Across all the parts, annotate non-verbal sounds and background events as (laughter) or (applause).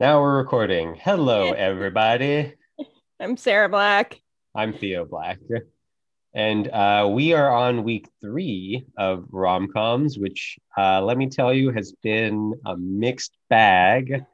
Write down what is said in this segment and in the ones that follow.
Now we're recording. Hello, (laughs) everybody. I'm Sarah Black. I'm Theo Black. And uh, we are on week three of rom coms, which uh, let me tell you has been a mixed bag.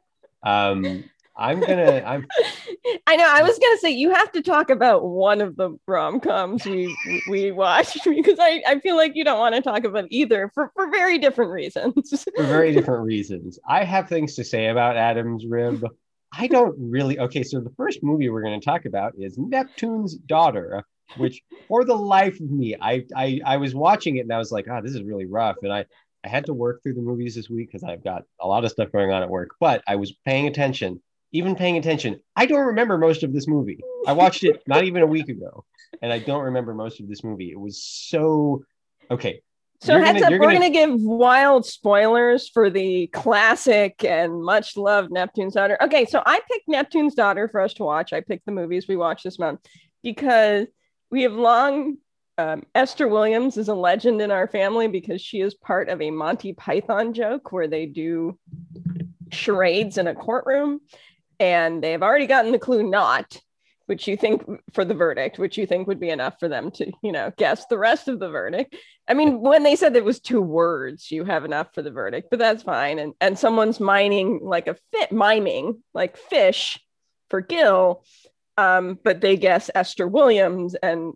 Um, I'm gonna. I'm. (laughs) I know. I was gonna say you have to talk about one of the rom coms we we watched (laughs) because I, I feel like you don't want to talk about either for for very different reasons. (laughs) for very different reasons. I have things to say about Adam's Rib. I don't really. Okay, so the first movie we're going to talk about is Neptune's Daughter, which for the life of me, I I I was watching it and I was like, oh, this is really rough, and I. I had to work through the movies this week because I've got a lot of stuff going on at work, but I was paying attention even paying attention. I don't remember most of this movie. I watched it not even a week ago, and I don't remember most of this movie. It was so okay. So heads gonna, up, we're gonna... gonna give wild spoilers for the classic and much loved Neptune's Daughter. Okay, so I picked Neptune's Daughter for us to watch. I picked the movies we watched this month because we have long um, Esther Williams is a legend in our family because she is part of a Monty Python joke where they do charades in a courtroom and they've already gotten the clue not which you think for the verdict which you think would be enough for them to you know guess the rest of the verdict. I mean when they said it was two words you have enough for the verdict but that's fine. And and someone's mining like a fit miming like fish for gil um, but they guess esther williams and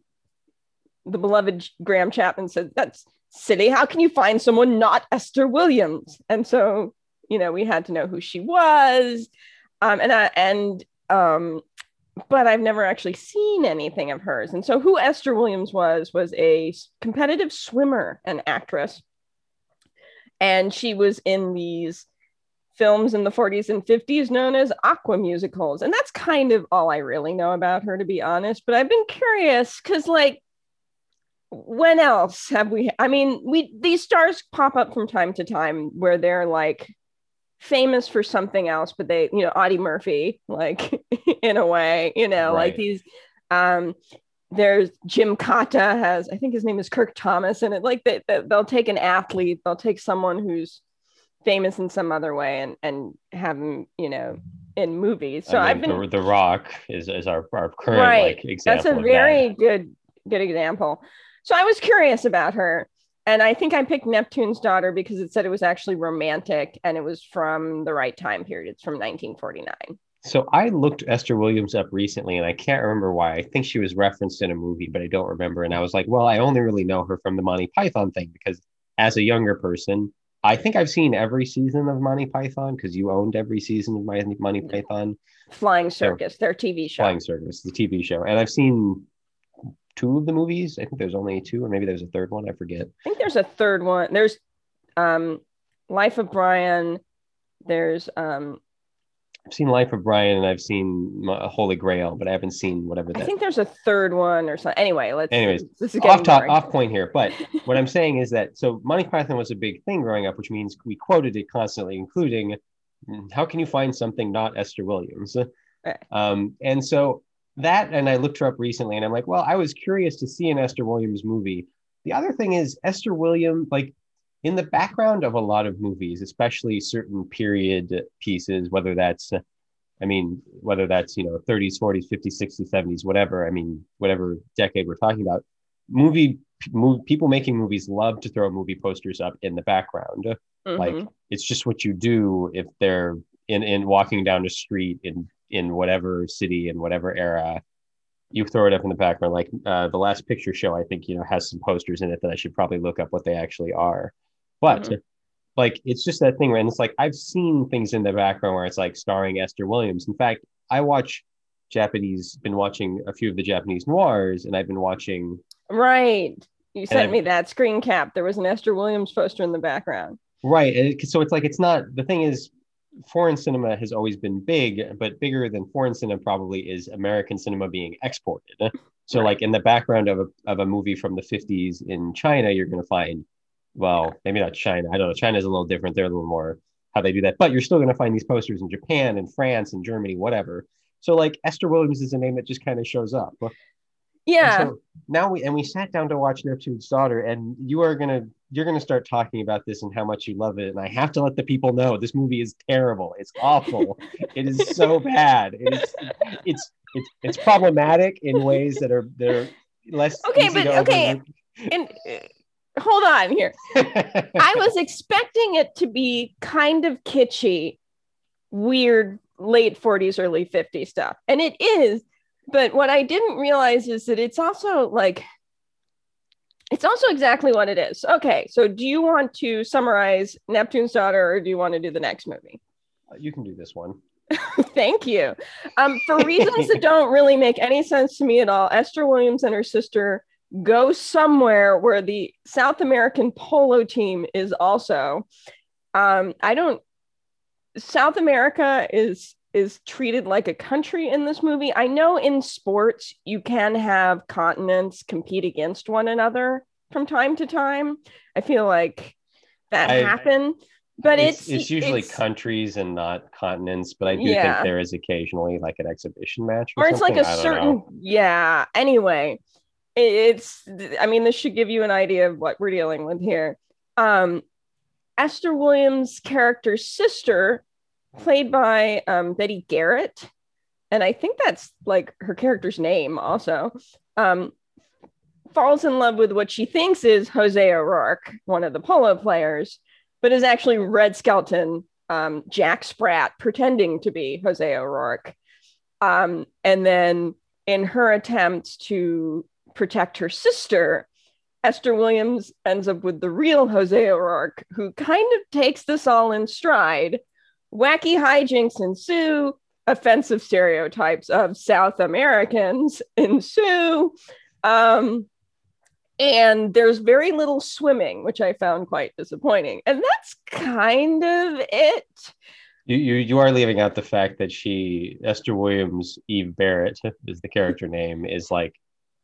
the beloved graham chapman said that's silly. How can you find someone not esther williams? And so you know we had to know who she was um, and and um, but I've never actually seen anything of hers. And so, who Esther Williams was was a competitive swimmer and actress, and she was in these films in the 40s and 50s known as aqua musicals. And that's kind of all i really know about her to be honest. But i've been curious because like when else have we i mean we these stars pop up from time to time where they're like famous for something else, but they, you know, Audie Murphy, like (laughs) in a way, you know, right. like these um there's Gymkata has I think his name is Kirk Thomas and it like they, they they'll take an athlete, they'll take someone who's famous in some other way and and have them, you know, in movies. So I have been the, the, Rock is, is our, our current right. like example. That's a very that. good good example. So I was curious about her and I think I picked Neptune's Daughter because it said it was actually romantic and it was from the right time period. It's from 1949. So I looked Esther Williams up recently and I can't remember why. I think she was referenced in a movie, but I don't remember. And I was like, well, I only really know her from the Monty Python thing because as a younger person, I think I've seen every season of Monty Python because you owned every season of my Monty Python. Flying Circus, so, their TV show. Flying Circus, the TV show. And I've seen two of the movies. I think there's only two, or maybe there's a third one. I forget. I think there's a third one. There's um, Life of Brian. There's um, I've seen Life of Brian and I've seen Holy Grail, but I haven't seen whatever. That... I think there's a third one or something. Anyway, let's. Anyways, this is off top, off point here. But what I'm saying is that so Monty Python was a big thing growing up, which means we quoted it constantly, including, "How can you find something not Esther Williams?" Right. Um, and so that and I looked her up recently and I'm like, well, I was curious to see an Esther Williams movie. The other thing is Esther Williams, like in the background of a lot of movies, especially certain period pieces, whether that's I mean, whether that's, you know, 30s, 40s, 50s, 60s, 70s, whatever, I mean, whatever decade we're talking about, movie, movie people making movies love to throw movie posters up in the background. Mm-hmm. Like it's just what you do if they're in in walking down the street in in whatever city in whatever era you throw it up in the background like uh, the last picture show i think you know has some posters in it that i should probably look up what they actually are. But mm-hmm. like it's just that thing right and it's like i've seen things in the background where it's like starring esther williams. In fact i watch japanese been watching a few of the japanese noirs and i've been watching right. You sent me that screen cap. There was an esther williams poster in the background. Right. It, so it's like it's not the thing is foreign cinema has always been big, but bigger than foreign cinema probably is American cinema being exported. So, right. like in the background of a, of a movie from the 50s in China, you're going to find, well, maybe not China. I don't know. China's a little different. They're a little more how they do that, but you're still going to find these posters in Japan and France and Germany, whatever. So, like Esther Williams is a name that just kind of shows up. Yeah. So now we and we sat down to watch Neptune's Daughter, and you are gonna you're gonna start talking about this and how much you love it, and I have to let the people know this movie is terrible. It's awful. (laughs) it is so bad. It is, it's it's it's problematic in ways that are they're less. Okay, but okay, and uh, hold on here. (laughs) I was expecting it to be kind of kitschy, weird, late 40s, early 50s stuff, and it is. But what I didn't realize is that it's also like it's also exactly what it is. Okay, so do you want to summarize Neptune's Daughter or do you want to do the next movie? Uh, you can do this one. (laughs) Thank you. Um, for reasons that don't really make any sense to me at all, Esther Williams and her sister go somewhere where the South American polo team is also. Um, I don't. South America is is treated like a country in this movie. I know in sports you can have continents compete against one another from time to time. I feel like that I, happened but it's, it's, it's usually it's, countries and not continents but i do yeah. think there is occasionally like an exhibition match or, or it's like a certain know. yeah anyway it's i mean this should give you an idea of what we're dealing with here um esther williams character's sister played by um, betty garrett and i think that's like her character's name also um falls in love with what she thinks is jose o'rourke one of the polo players but is actually Red Skelton, um, Jack Spratt, pretending to be Jose O'Rourke. Um, and then in her attempts to protect her sister, Esther Williams ends up with the real Jose O'Rourke, who kind of takes this all in stride. Wacky hijinks ensue, offensive stereotypes of South Americans ensue. Um, and there's very little swimming, which I found quite disappointing. And that's kind of it. You, you you are leaving out the fact that she Esther Williams Eve Barrett is the character name is like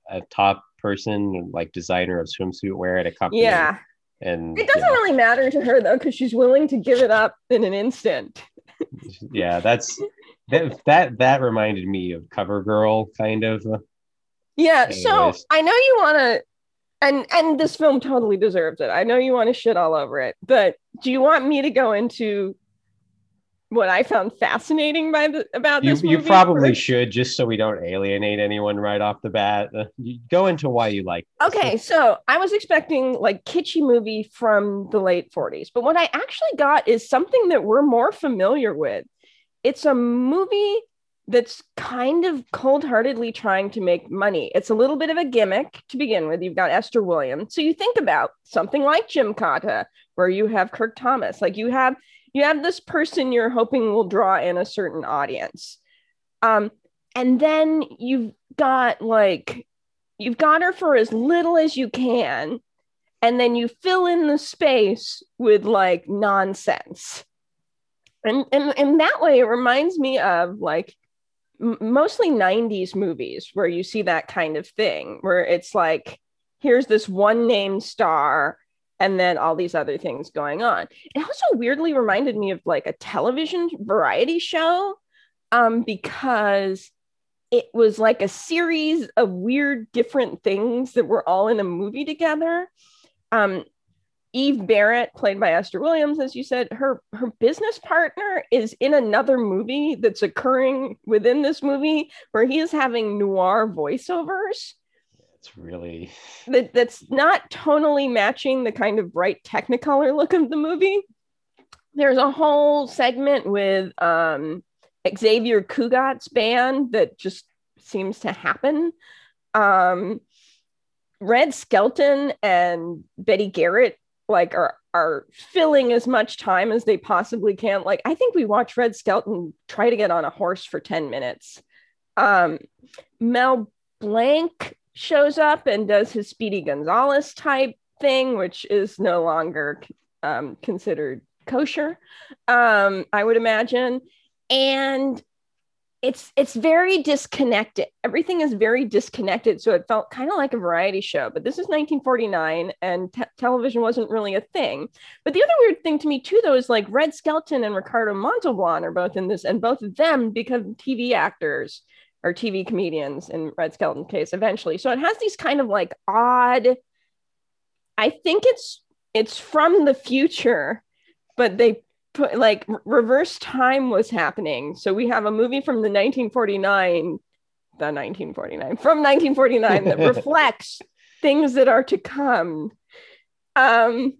a top person like designer of swimsuit wear at a company. Yeah. And it doesn't know. really matter to her though, because she's willing to give it up in an instant. (laughs) yeah, that's that that that reminded me of Cover Girl kind of. Yeah, Anyways. so I know you want to and and this film totally deserves it. I know you want to shit all over it, but do you want me to go into what I found fascinating by the about you, this? You probably first? should, just so we don't alienate anyone right off the bat. Uh, go into why you like. This. Okay, so I was expecting like kitschy movie from the late '40s, but what I actually got is something that we're more familiar with. It's a movie that's kind of cold-heartedly trying to make money. It's a little bit of a gimmick to begin with. You've got Esther Williams. So you think about something like Gymkata, where you have Kirk Thomas. Like you have you have this person you're hoping will draw in a certain audience. Um, and then you've got like you've got her for as little as you can, and then you fill in the space with like nonsense. And, and in that way, it reminds me of like mostly 90s movies where you see that kind of thing where it's like here's this one name star and then all these other things going on it also weirdly reminded me of like a television variety show um, because it was like a series of weird different things that were all in a movie together um, Eve Barrett, played by Esther Williams, as you said, her her business partner is in another movie that's occurring within this movie where he is having noir voiceovers. It's really (laughs) that that's not tonally matching the kind of bright technicolor look of the movie. There's a whole segment with um, Xavier Cugat's band that just seems to happen. Um, Red Skelton and Betty Garrett like are are filling as much time as they possibly can. Like I think we watched Red Skelton try to get on a horse for 10 minutes. Um, Mel Blanc shows up and does his Speedy Gonzales type thing, which is no longer um, considered kosher, um, I would imagine. And it's it's very disconnected. Everything is very disconnected, so it felt kind of like a variety show. But this is 1949, and te- television wasn't really a thing. But the other weird thing to me too, though, is like Red Skelton and Ricardo Montalban are both in this, and both of them become TV actors or TV comedians in Red Skeleton case eventually. So it has these kind of like odd. I think it's it's from the future, but they put like reverse time was happening. So we have a movie from the 1949, the 1949 from 1949 that (laughs) reflects things that are to come. Um,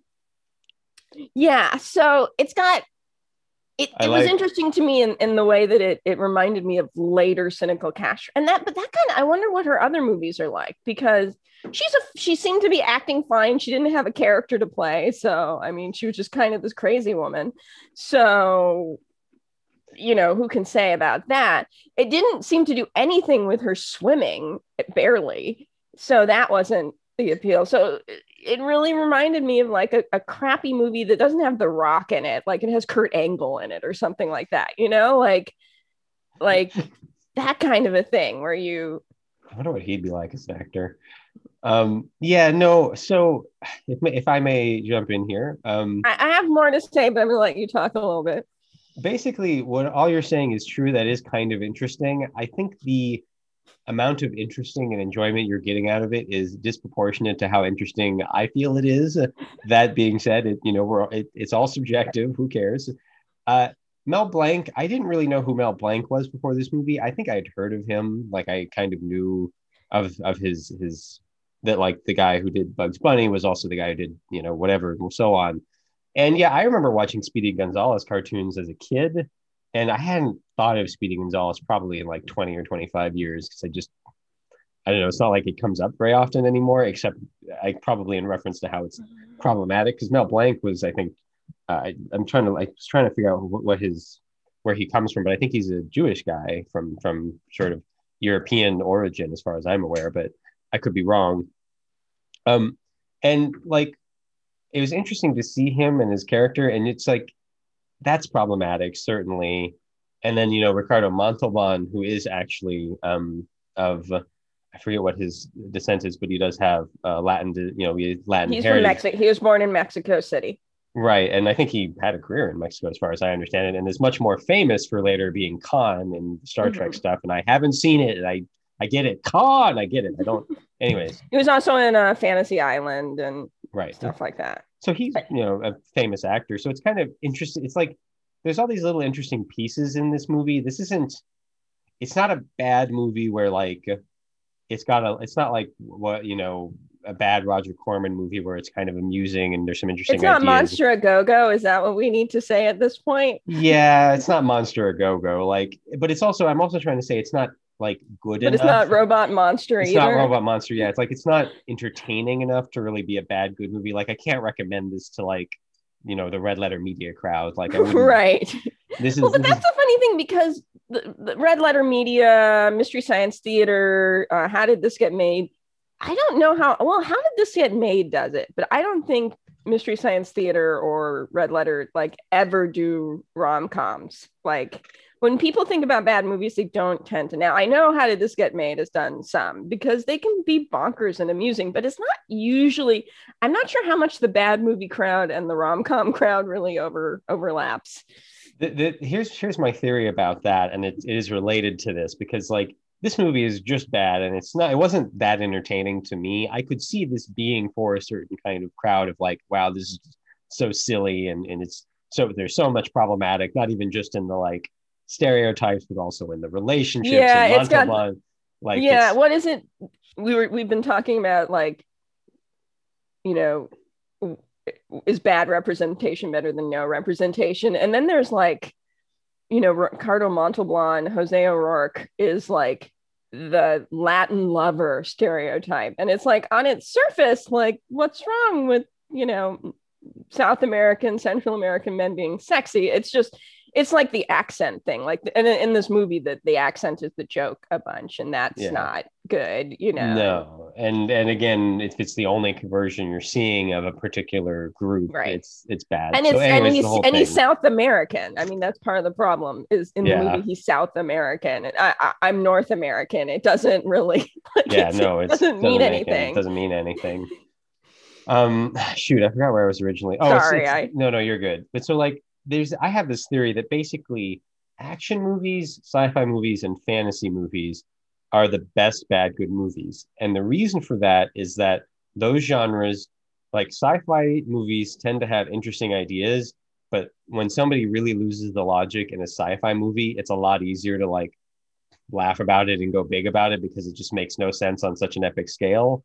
yeah, so it's got it, it like, was interesting to me in, in the way that it, it reminded me of later cynical cash and that but that kind of i wonder what her other movies are like because she's a she seemed to be acting fine. She didn't have a character to play. So i mean she was just kind of this crazy woman. So you know who can say about that? It didn't seem to do anything with her swimming barely. So that wasn't the appeal. So it really reminded me of like a, a crappy movie that doesn't have the rock in it like it has kurt angle in it or something like that you know? Like like (laughs) that kind of a thing where you i wonder what he'd be like as an actor. Um yeah no so if, if i may jump in here um I, I have more to say but i'm gonna let you talk a little bit. basically what all you're saying is true. That is kind of interesting. I think the amount of interesting and enjoyment you're getting out of it is disproportionate to how interesting I feel it is. (laughs) that being said, it you know we're it, it's all subjective. Who cares? Uh, Mel Blanc. I didn't really know who Mel Blanc was before this movie. I think I had heard of him. Like I kind of knew of of his his that like the guy who did Bugs Bunny was also the guy who did you know whatever and so on. And yeah, I remember watching Speedy Gonzales cartoons as a kid and I hadn't thought of Speedy Gonzales probably in like 20 or 25 years because I just I don't know. It's not like it comes up very often anymore, except I probably in reference to how it's mm-hmm. problematic. Because Mel Blanc was, I think, uh, I, am trying to like was trying to figure out what, what, his where he comes from, but I think he's a Jewish guy from from sort of European origin, as far as I'm aware. But I could be wrong. Um, and like it was interesting to see him and his character, and it's like that's problematic, certainly. And then you know Ricardo Montalban, who is actually um, of I forget what his descent is, but he does have uh, Latin, you know, Latin. He's heritage. from Mexico. He was born in Mexico City. Right, and I think he had a career in Mexico, as far as I understand it, and is much more famous for later being Khan in Star mm-hmm. Trek stuff. And I haven't seen it. I I get it, Khan. I get it. I don't. (laughs) Anyways, he was also in uh, Fantasy Island and right stuff like that. So he's you know a famous actor. So it's kind of interesting. It's like there's all these little interesting pieces in this movie. This isn't. It's not a bad movie where like it's got a. It's not like what you know a bad Roger Corman movie where it's kind of amusing and there's some interesting. It's not ideas. Monster a Go Go. Is that what we need to say at this point? yeah, it's not Monster a Go Go. Like, but it's also I'm also trying to say it's not like good but enough. it's not robot monster it's either. not robot monster yeah it's like it's not entertaining enough to really be a bad good movie like i can't recommend this to like you know the red letter media crowd like (laughs) right. This is well but that's a funny thing because the, the, red letter media mystery science theater uh, how did this get made? I don't know how well how did this get made does it? But i don't think mystery science theater or red letter like ever do rom-coms. Like when people think about bad movies, they don't tend to. Now, I know How Did This Get Made has done some because they can be bonkers and amusing, but it's not usually. I'm not sure how much the bad movie crowd and the rom com (laughs) crowd really over overlaps. The, the, here's here's my theory about that, and it, it is related to this because like this movie is just bad, and it's not. It wasn't that entertaining to me. I could see this being for a certain kind of crowd of like, wow, this is so silly, and and it's so there's so much problematic, not even just in the like stereotypes, but also in the relationships. Yeah, it's got, like yeah. What is it? We were we've been talking about like, you know, is bad representation better than no representation? And then there's like, you know, Ricardo Montalban, Jose O'Rourke is like the Latin lover stereotype, and it's like on its surface, like what's wrong with you know South American, Central American men being sexy? It's just it's like the accent thing like and in this movie that the accent is the joke a bunch and that's yeah. not good you know? No and and again if it's the only conversion you're seeing of a particular group right. it's it's bad. And it's anyways, and he's and he's south american. I mean that's part of the problem is in yeah. the movie he's south american and I, I am north american. It doesn't really (laughs) like, yeah no it doesn't, mean anything. it doesn't mean anything. Um (sighs) shoot i forgot where i was originally. Oh sorry it's, it's, I... no no you're good. But so like there's I have this theory that basically action movies, sci-fi movies, and fantasy movies are the best bad good movies. And the reason for that is that those genres, like sci-fi movies, tend to have interesting ideas, but when somebody really loses the logic in a sci-fi movie, it's a lot easier to like laugh about it and go big about it because it just makes no sense on such an epic scale.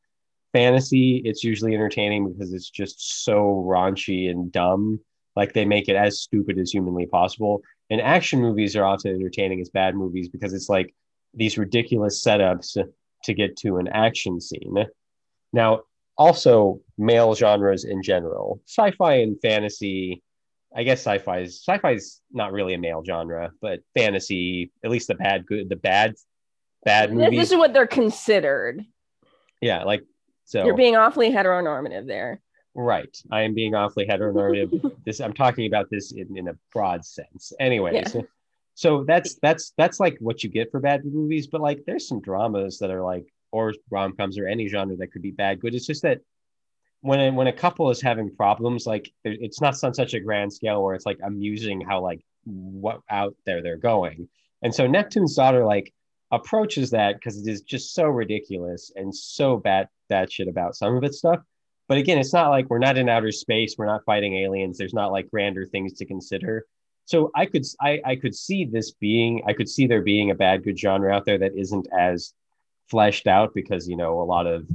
Fantasy, it's usually entertaining because it's just so raunchy and dumb. Like they make it as stupid as humanly possible. And action movies are often entertaining as bad movies because it's like these ridiculous setups to get to an action scene. Now, also male genres in general, sci-fi and fantasy I guess sci-fi is sci-fi is not really a male genre, but fantasy, at least the bad good the bad bad movies. This is what they're considered. Yeah, like so you're being awfully heteronormative there. Right. I am being awfully heteronormative. (laughs) this I'm talking about this in, in a broad sense. Anyways. Yeah. So that's that's that's like what you get for bad movies, but like there's some dramas that are like or rom-coms or any genre that could be bad good. It's just that when when a couple is having problems, like it's not on such a grand scale where it's like amusing how like what out there they're going. And so Neptune's daughter like approaches that because it is just so ridiculous and so bad that shit about some of its stuff. But again, it's not like we're not in outer space, we're not fighting aliens. There's not like grander things to consider. So I could I, I could see this being I could see there being a bad good genre out there that isn't as fleshed out because you know a lot of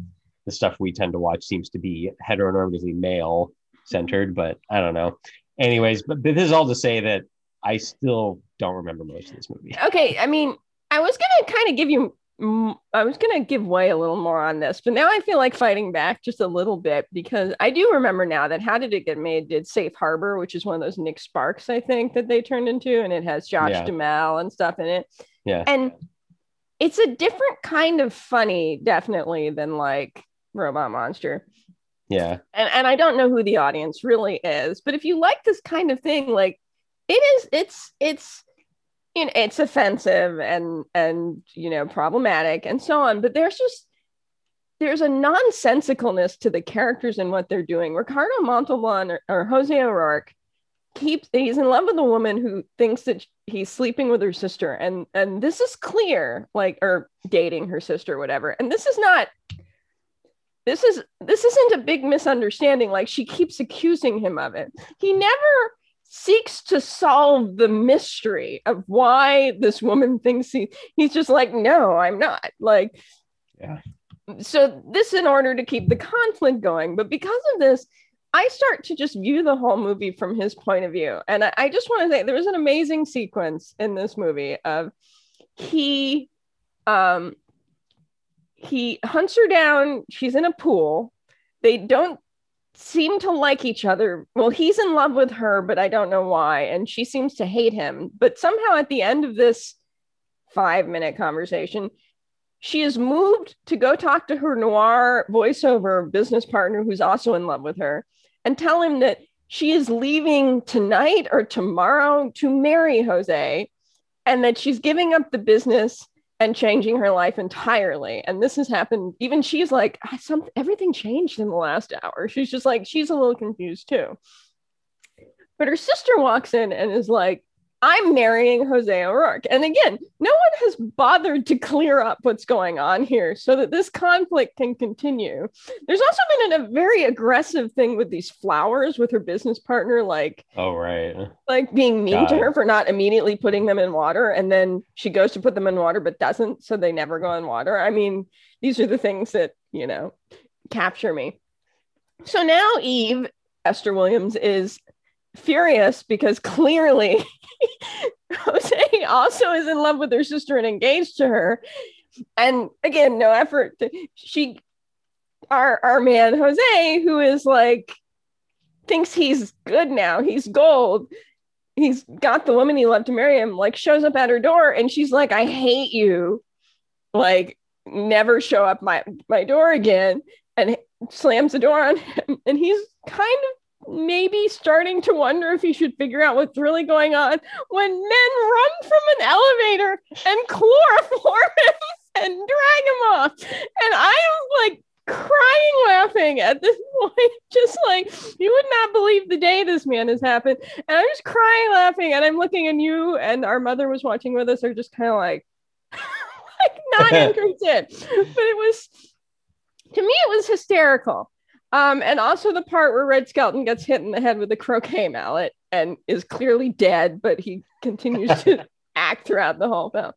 the stuff we tend to watch seems to be heteronormatively male centered, but I don't know. Anyways, but, but this is all to say that I still don't remember most of this movie. Okay, I mean, I was gonna kind of give you, I was gonna give way a little more on this, but now I feel like fighting back just a little bit because I do remember now that How Did It Get Made did Safe Harbor, which is one of those Nick Sparks, I think, that they turned into, and it has Josh yeah. Duhamel and stuff in it. Yeah, and it's a different kind of funny, definitely, than like robot monster. Yeah. And and I don't know who the audience really is, but if you like this kind of thing, like it is it's it's you know it's offensive and and you know problematic and so on, but there's just there's a nonsensicalness to the characters and what they're doing. Ricardo Montalban or, or Jose O'Rourke keeps he's in love with a woman who thinks that he's sleeping with her sister and and this is clear like or dating her sister whatever and this is not this is this isn't a big misunderstanding like she keeps accusing him of it he never seeks to solve the mystery of why this woman thinks he he's just like no i'm not like yeah so this in order to keep the conflict going but because of this i start to just view the whole movie from his point of view and i, I just want to say there was an amazing sequence in this movie of he um he hunts her down. She's in a pool. They don't seem to like each other. Well, he's in love with her, but I don't know why. And she seems to hate him. But somehow at the end of this five minute conversation, she is moved to go talk to her noir voiceover business partner who's also in love with her and tell him that she is leaving tonight or tomorrow to marry Jose and that she's giving up the business and changing her life entirely. And this has happened. Even she's like, ah, some everything changed in the last hour. She's just like, she's a little confused too. But her sister walks in and is like, I'm marrying Jose O'Rourke. And again, no one has bothered to clear up what's going on here so that this conflict can continue. There's also been a very aggressive thing with these flowers with her business partner, like, oh, right. Like being mean God. to her for not immediately putting them in water. And then she goes to put them in water, but doesn't. So they never go in water. I mean, these are the things that, you know, capture me. So now Eve, Esther Williams, is furious because clearly (laughs) Jose also is in love with her sister and engaged to her. And again, no effort. To, she, our our man Jose, who is like thinks he's good now, he's gold. He's got the woman he loved to marry him. Like shows up at her door, and she's like, "I hate you." Like never show up my my door again, and slams the door on him. And he's kind of maybe starting to wonder if he should figure out what's really going on when men run from an elevator and chloroform him (laughs) and drag him off. And I am like crying laughing at this (laughs) point. Just like you would not believe the day this man has happened. And I'm just crying laughing. And I'm looking and you and our mother was watching with us are just kind of like (laughs) like not interested. but it was to me it was hysterical. Um, and also the part where Red Skelton gets hit in the head with a croquet mallet and is clearly dead, but he continues to (laughs) act throughout the whole film.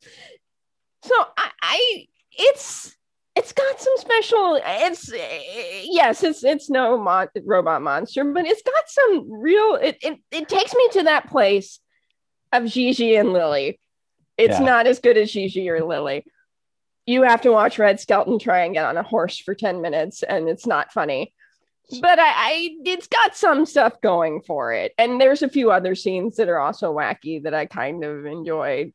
So I, I it's it's got some special it's yes it's it's no mon- robot monster but it's got some real it, it it takes me to that place of Gigi and Lili it's yeah. not as good as Gigi or Lili you have to watch Red Skeleton try and get on a horse for 10 minutes and it's not funny but I, I it's got some stuff going for it and there's a few other scenes that are also wacky that I kind of enjoyed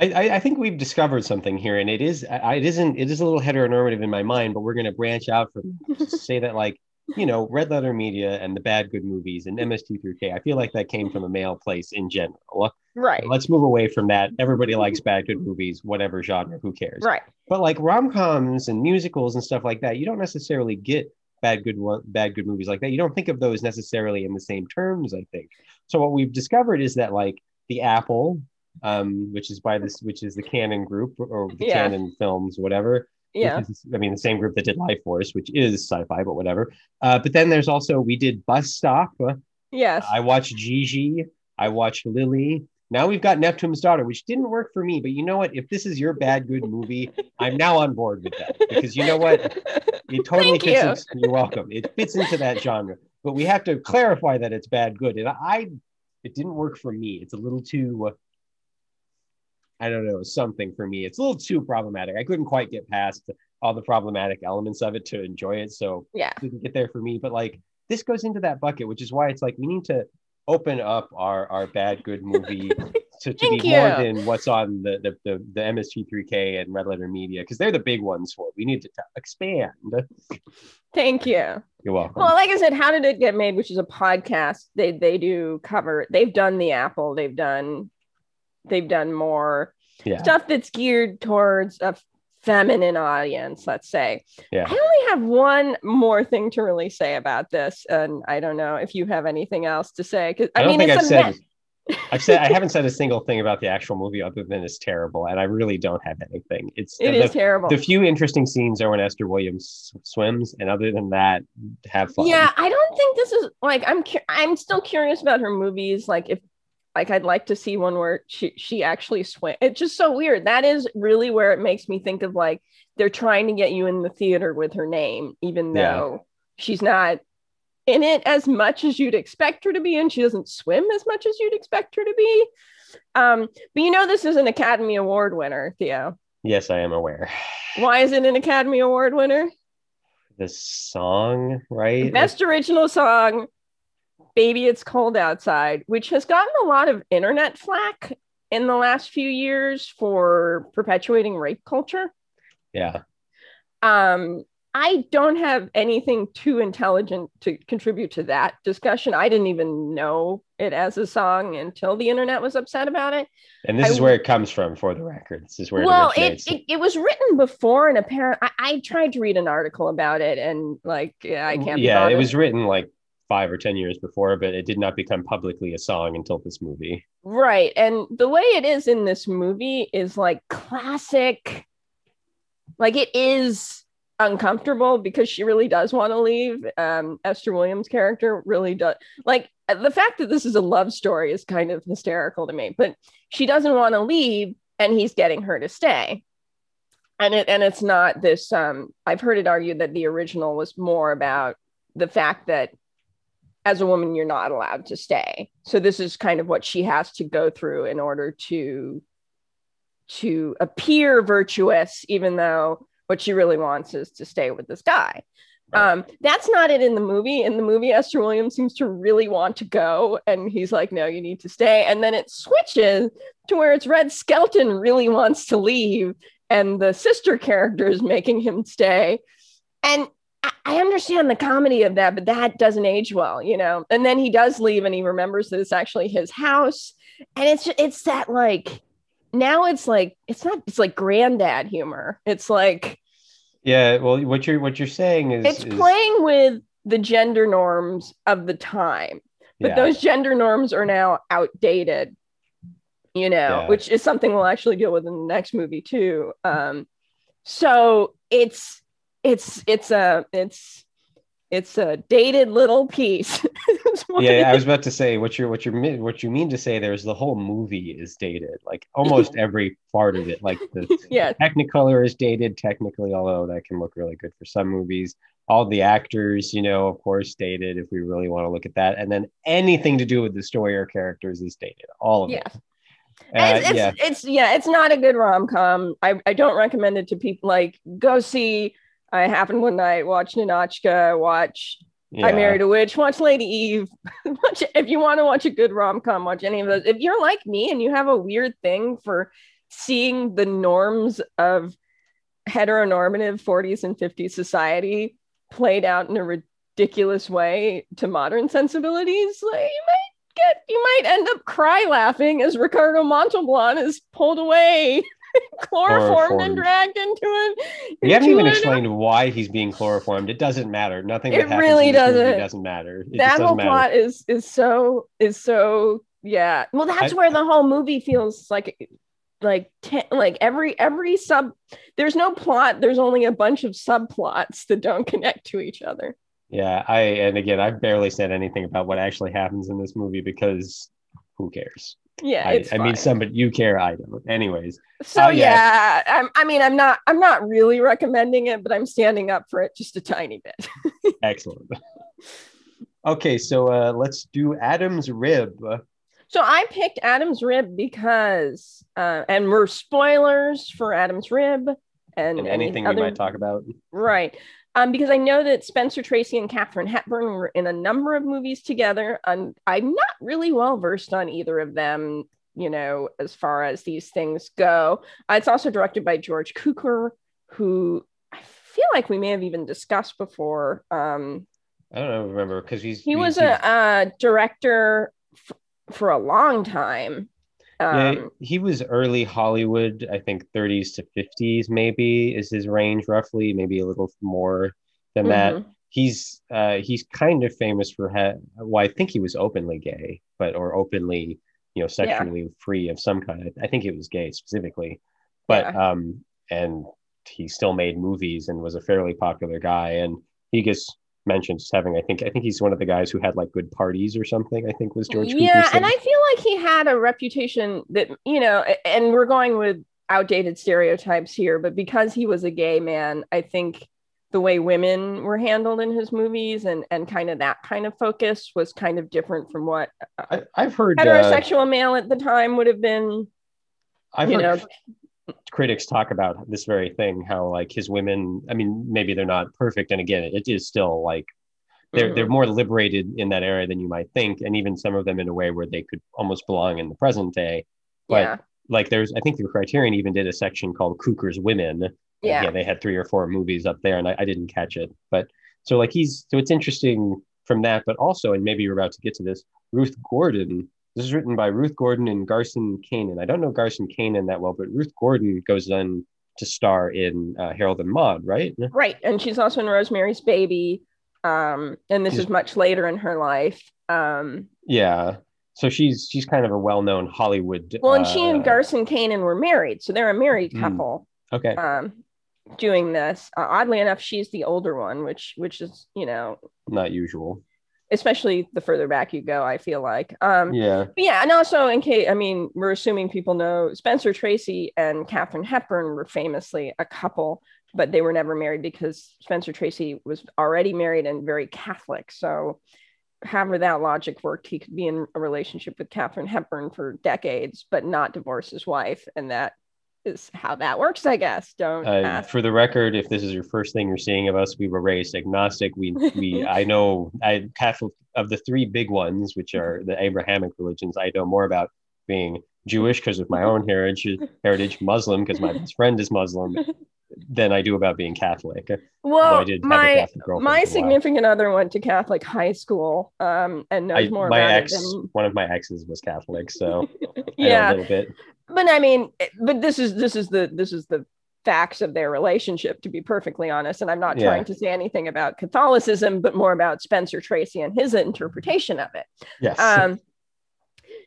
I, I, think we've discovered something here, and it is it isn't it is a little heteronormative in my mind, but we're going to branch out from (laughs) say that like you know red letter media and the bad good movies and MST3K. I feel like that came from a male place in general. Right. Let's move away from that. Everybody likes bad good movies, whatever genre. Who cares? Right. But like rom coms and musicals and stuff like that, you don't necessarily get bad good bad good movies like that. You don't think of those necessarily in the same terms. I think so. What we've discovered is that like the Apple um, which is by this, which is the Cannon Group or the yeah. Cannon Films, whatever. Yeah. Is, I mean, the same group that did Lifeforce, which is sci-fi, but whatever. Uh, but then there's also we did Bus Stop. Yes. I watched Gigi. I watched Lili. Now we've got Neptune's Daughter, which didn't work for me. But you know what? If this is your bad good movie, I'm now on board with that because you know what? (laughs) It totally Thank fits. You. Into, you're welcome. It fits into that genre. But we have to clarify that it's bad good, and I, it didn't work for me. It's a little too I don't know, something for me. It's a little too problematic. I couldn't quite get past all the problematic elements of it to enjoy it. So yeah, didn't get there for me. But like this goes into that bucket, which is why it's like we need to open up our our bad good movie (laughs) to, to be you. more than what's on the the, the, the MST3K and Red Letter Media because they're the big ones for it. We need to t- expand. Thank you. You're welcome. Well, like I said, How Did It Get Made, which is a podcast. They they do cover. They've done the Apple. They've done they've done more yeah. stuff that's geared towards a feminine audience, let's say. Yeah. I only have one more thing to really say about this, and I don't know if you have anything else to say. Because I, I, mean, it's I've said. (laughs) I've said I haven't (laughs) said a single thing about the actual movie other than it's terrible, and I really don't have anything. It's it the, is terrible. The few interesting scenes are when Esther Williams swims, and other than that, have fun. Yeah, I don't think this is like I'm. Cu- I'm still curious about her movies. Like if like I'd like to see one where she she actually swim. It's just so weird. That is really where it makes me think of like they're trying to get you in the theater with her name, even though she's not in it as much as you'd expect her to be, and she doesn't swim as much as you'd expect her to be. Um, but you know, this is an Academy Award winner, Theo. Yes, I am aware. Why is it an Academy Award winner? The song, right? Best original song Baby It's Cold Outside, which has gotten a lot of internet flack in the last few years for perpetuating rape culture. Yeah. Um, I don't have anything too intelligent to contribute to that discussion. I didn't even know it as a song until the internet was upset about it. And this I, is where it comes from, for the record. This is where well, it, it, it, was written before, and apparently, I, I, tried to read an article about it, and like, yeah, I can't. Yeah, it was written like five or ten years before, but it did not become publicly a song until this movie. Right. And the way it is in this movie is like classic, like it is uncomfortable because she really does want to leave. Um, Esther Williams' character really does. Like the fact that this is a love story is kind of hysterical to me, but she doesn't want to leave and he's getting her to stay. And it and it's not this um I've heard it argued that the original was more about the fact that as a woman you're not allowed to stay. So this is kind of what she has to go through in order to to appear virtuous even though what she really wants is to stay with this guy. Right. um that's not it in the movie. In the movie esther williams seems to really want to go and he's like no you need to stay. And then it switches to where it's red skelton really wants to leave and the sister character is making him stay. And I understand the comedy of that, but that doesn't age well, you know. And then he does leave, and he remembers that it's actually his house, and it's it's that like now it's like it's not it's like granddad humor. It's like Yeah, well, what you're what you're saying is it's is, playing with the gender norms of the time, but yeah. those gender norms are now outdated. You know, yeah. which is something we'll actually deal with in the next movie too. Um, so it's it's it's a it's it's a dated little piece. (laughs) yeah, I was about to say what you're what you're what you mean to say there is the whole movie is dated, like almost (laughs) every part of it. Like the (laughs) yeah. Technicolor is dated technically, although that can look really good for some movies. All the actors, you know, of course, dated if we really want to look at that, and then anything to do with the story or characters is dated. All of yeah. it. Uh, it's, yeah. it's yeah, it's not a good rom com. I, I don't recommend it to people. Like, go see I happened one night, watch Ninotchka, watch yeah. I Married a Witch, watch Lady Eve. (laughs) watch, if you want to watch a good rom com, watch any of those. If you're like me and you have a weird thing for seeing the norms of heteronormative 40s and 50s society played out in a ridiculous way to modern sensibilities, like, you might get, you might end up cry laughing as Ricardo Montalban is pulled away (laughs) (laughs) chloroformed and dragged into it. We haven't even explained why he's being chloroformed. It doesn't matter. Nothing. It really doesn't. doesn't matter. It that whole plot is is so is so yeah. Well, that's I, where the whole movie feels like like ten, like every every sub. There's no plot. There's only a bunch of subplots that don't connect to each other. Yeah, I and again, I barely said anything about what actually happens in this movie because who cares? Yeah, I, I mean, some, but you care. I don't. Anyways. So uh, yeah, yeah i mean, I'm not, I'm not really recommending it, but I'm standing up for it just a tiny bit. (laughs) Excellent. Okay, so uh, let's do Adam's rib. So I picked Adam's rib because, uh, and we're spoilers for Adam's rib and, and anything other, we might talk about. Right um, because I know that Spencer Tracy and Katharine Hepburn were in a number of movies together, and I'm not really well versed on either of them. You know, as far as these things go, uh, it's also directed by George Cukor, who I feel like we may have even discussed before. Um, I don't know, remember because he's he he's, was a, a director f- for a long time. Um, yeah, he was early Hollywood, I think 30s to 50s, maybe is his range roughly, maybe a little more than mm-hmm. that. He's uh, he's kind of famous for ha- well, I think he was openly gay, but or openly, you know, sexually yeah. free of some kind. I think it was gay specifically, but yeah. um, and he still made movies and was a fairly popular guy, and he gets mentioned as having. I think I think he's one of the guys who had like good parties or something. I think was George. Yeah, and I feel like he had a reputation that you know, and we're going with outdated stereotypes here, but because he was a gay man, I think the way women were handled in his movies and and kind of that kind of focus was kind of different from what I, have heard heterosexual uh, male at the time would have been. I've you heard know, critics talk about this very thing how like his women i mean maybe they're not perfect and again it is still like they're mm-hmm. they're more liberated in that area than you might think and even some of them in a way where they could almost belong in the present day but yeah. like there's i think the criterion even did a section called Cukor's women yeah. yeah they had three or four movies up there and I, I didn't catch it but so like he's so it's interesting from that but also and maybe you're about to get to this ruth gordon this is written by Ruth Gordon and Garson Kanin. I don't know Garson Kanin that well, but Ruth Gordon goes on to star in uh, Harold and Maude, right? Right, and she's also in Rosemary's Baby. Um, and this she's, is much later in her life. Um, yeah, so she's she's kind of a well-known Hollywood. Well, and uh, she and Garson Kanin were married, so they're a married hmm. couple. Mm, okay. Um, doing this, uh, oddly enough, she's the older one, which which is you know not usual especially the further back you go, I feel like. Um, yeah. yeah. And also, in case, I mean, we're assuming people know Spencer Tracy and Katharine Hepburn were famously a couple, but they were never married because Spencer Tracy was already married and very Catholic. So, however that logic worked, he could be in a relationship with Katharine Hepburn for decades, but not divorce his wife. And that is how that works, I guess. Don't uh, for the record, if this is your first thing you're seeing of us, we were raised agnostic. We we (laughs) I know I Catholic of the three big ones, which are the Abrahamic religions, I know more about being Jewish because of my own heritage, heritage Muslim because my best friend is Muslim, than I do about being Catholic. Well, my my significant other went to Catholic high school, um, and knows I, more my about ex, it. Than... One of my exes was Catholic, so (laughs) yeah, a little bit but I mean, but this is this is the this is the facts of their relationship, to be perfectly honest. And I'm not yeah. trying to say anything about Catholicism, but more about Spencer Tracy and his interpretation of it. Yes. Um,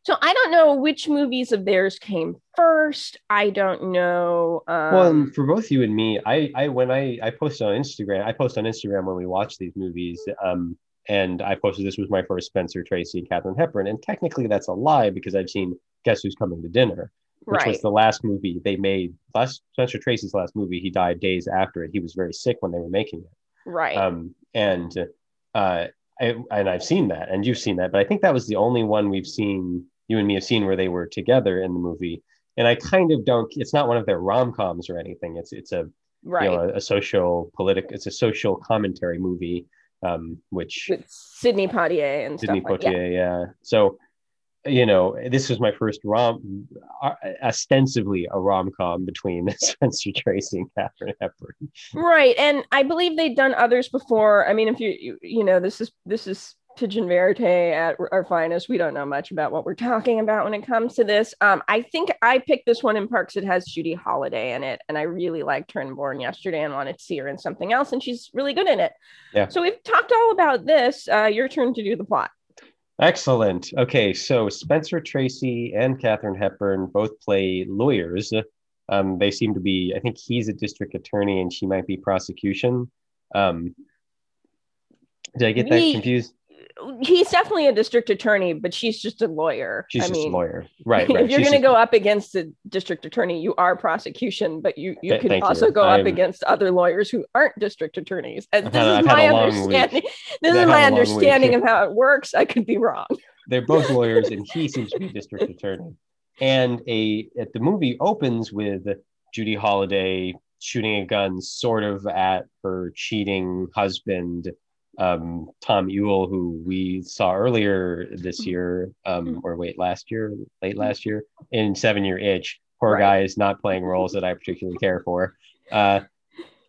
so I don't know which movies of theirs came first. I don't know. Um, well, for both you and me, I, I when I I post on Instagram, I post on Instagram when we watch these movies. Um, and I posted this was my first Spencer Tracy and Katharine Hepburn, and technically that's a lie because I've seen Guess Who's Coming to Dinner, which right. was the last movie they made. Last Spencer Tracy's last movie, he died days after it. He was very sick when they were making it. Right. Um, and uh, I, and I've seen that, and you've seen that, but I think that was the only one we've seen you and me have seen where they were together in the movie. And I kind of don't. It's not one of their rom coms or anything. It's it's a right. you know a, a social political. It's a social commentary movie, um, which With Sidney Poitier and Sidney Poitier, like, yeah. yeah. So you know, this was my first rom, uh, ostensibly a rom com between (laughs) Spencer Tracy and Katharine Hepburn. Right, and I believe they'd done others before. I mean, if you you, you know, this is this is pigeon verite at our finest. We don't know much about what we're talking about when it comes to this. Um, I think I picked this one in Parks. It has Judy Holliday in it, and I really liked her in Born yesterday and wanted to see her in something else, and she's really good in it. Yeah. So we've talked all about this. Uh, your turn to do the plot. Excellent. Okay, so Spencer Tracy and Katharine Hepburn both play lawyers. Um, they seem to be. I think he's a district attorney, and she might be prosecution. Um, did I get that confused? He's definitely a district attorney, but she's just a lawyer. She's I just mean, a lawyer, (laughs) right? right. if you're going to go up against the district attorney, you are prosecution, but you you Th- can also you. go I'm... up against other lawyers who aren't district attorneys. And this had, is my understanding. (laughs) This is my understanding of how it works. I could be wrong. (laughs) They're both lawyers, and he seems to be district attorney. And a at the movie opens with Judy Holliday shooting a gun, sort of at her cheating husband um, Tom Ewell, who we saw earlier this mm-hmm. year, um, mm-hmm. or wait, last year, late last year, in Seven Year Itch. Poor right. guy is not playing roles that I particularly care for. Uh,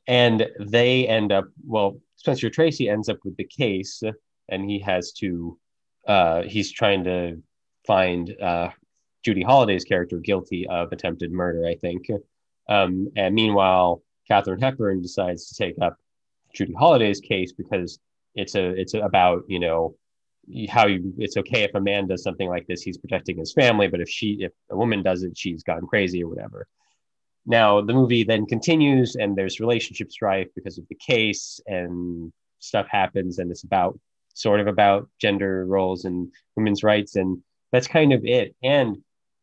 and they end up, well, Spencer Tracy ends up with the case, and he has to, uh, he's trying to find uh, Judy Holliday's character guilty of attempted murder, I think. Um, and meanwhile, Katharine Hepburn decides to take up Judy Holliday's case because it's a it's about you know how you it's okay if a man does something like this he's protecting his family but if she if a woman does it she's gone crazy or whatever. Now the movie then continues and there's relationship strife because of the case and stuff happens and it's about sort of about gender roles and women's rights and that's kind of it. And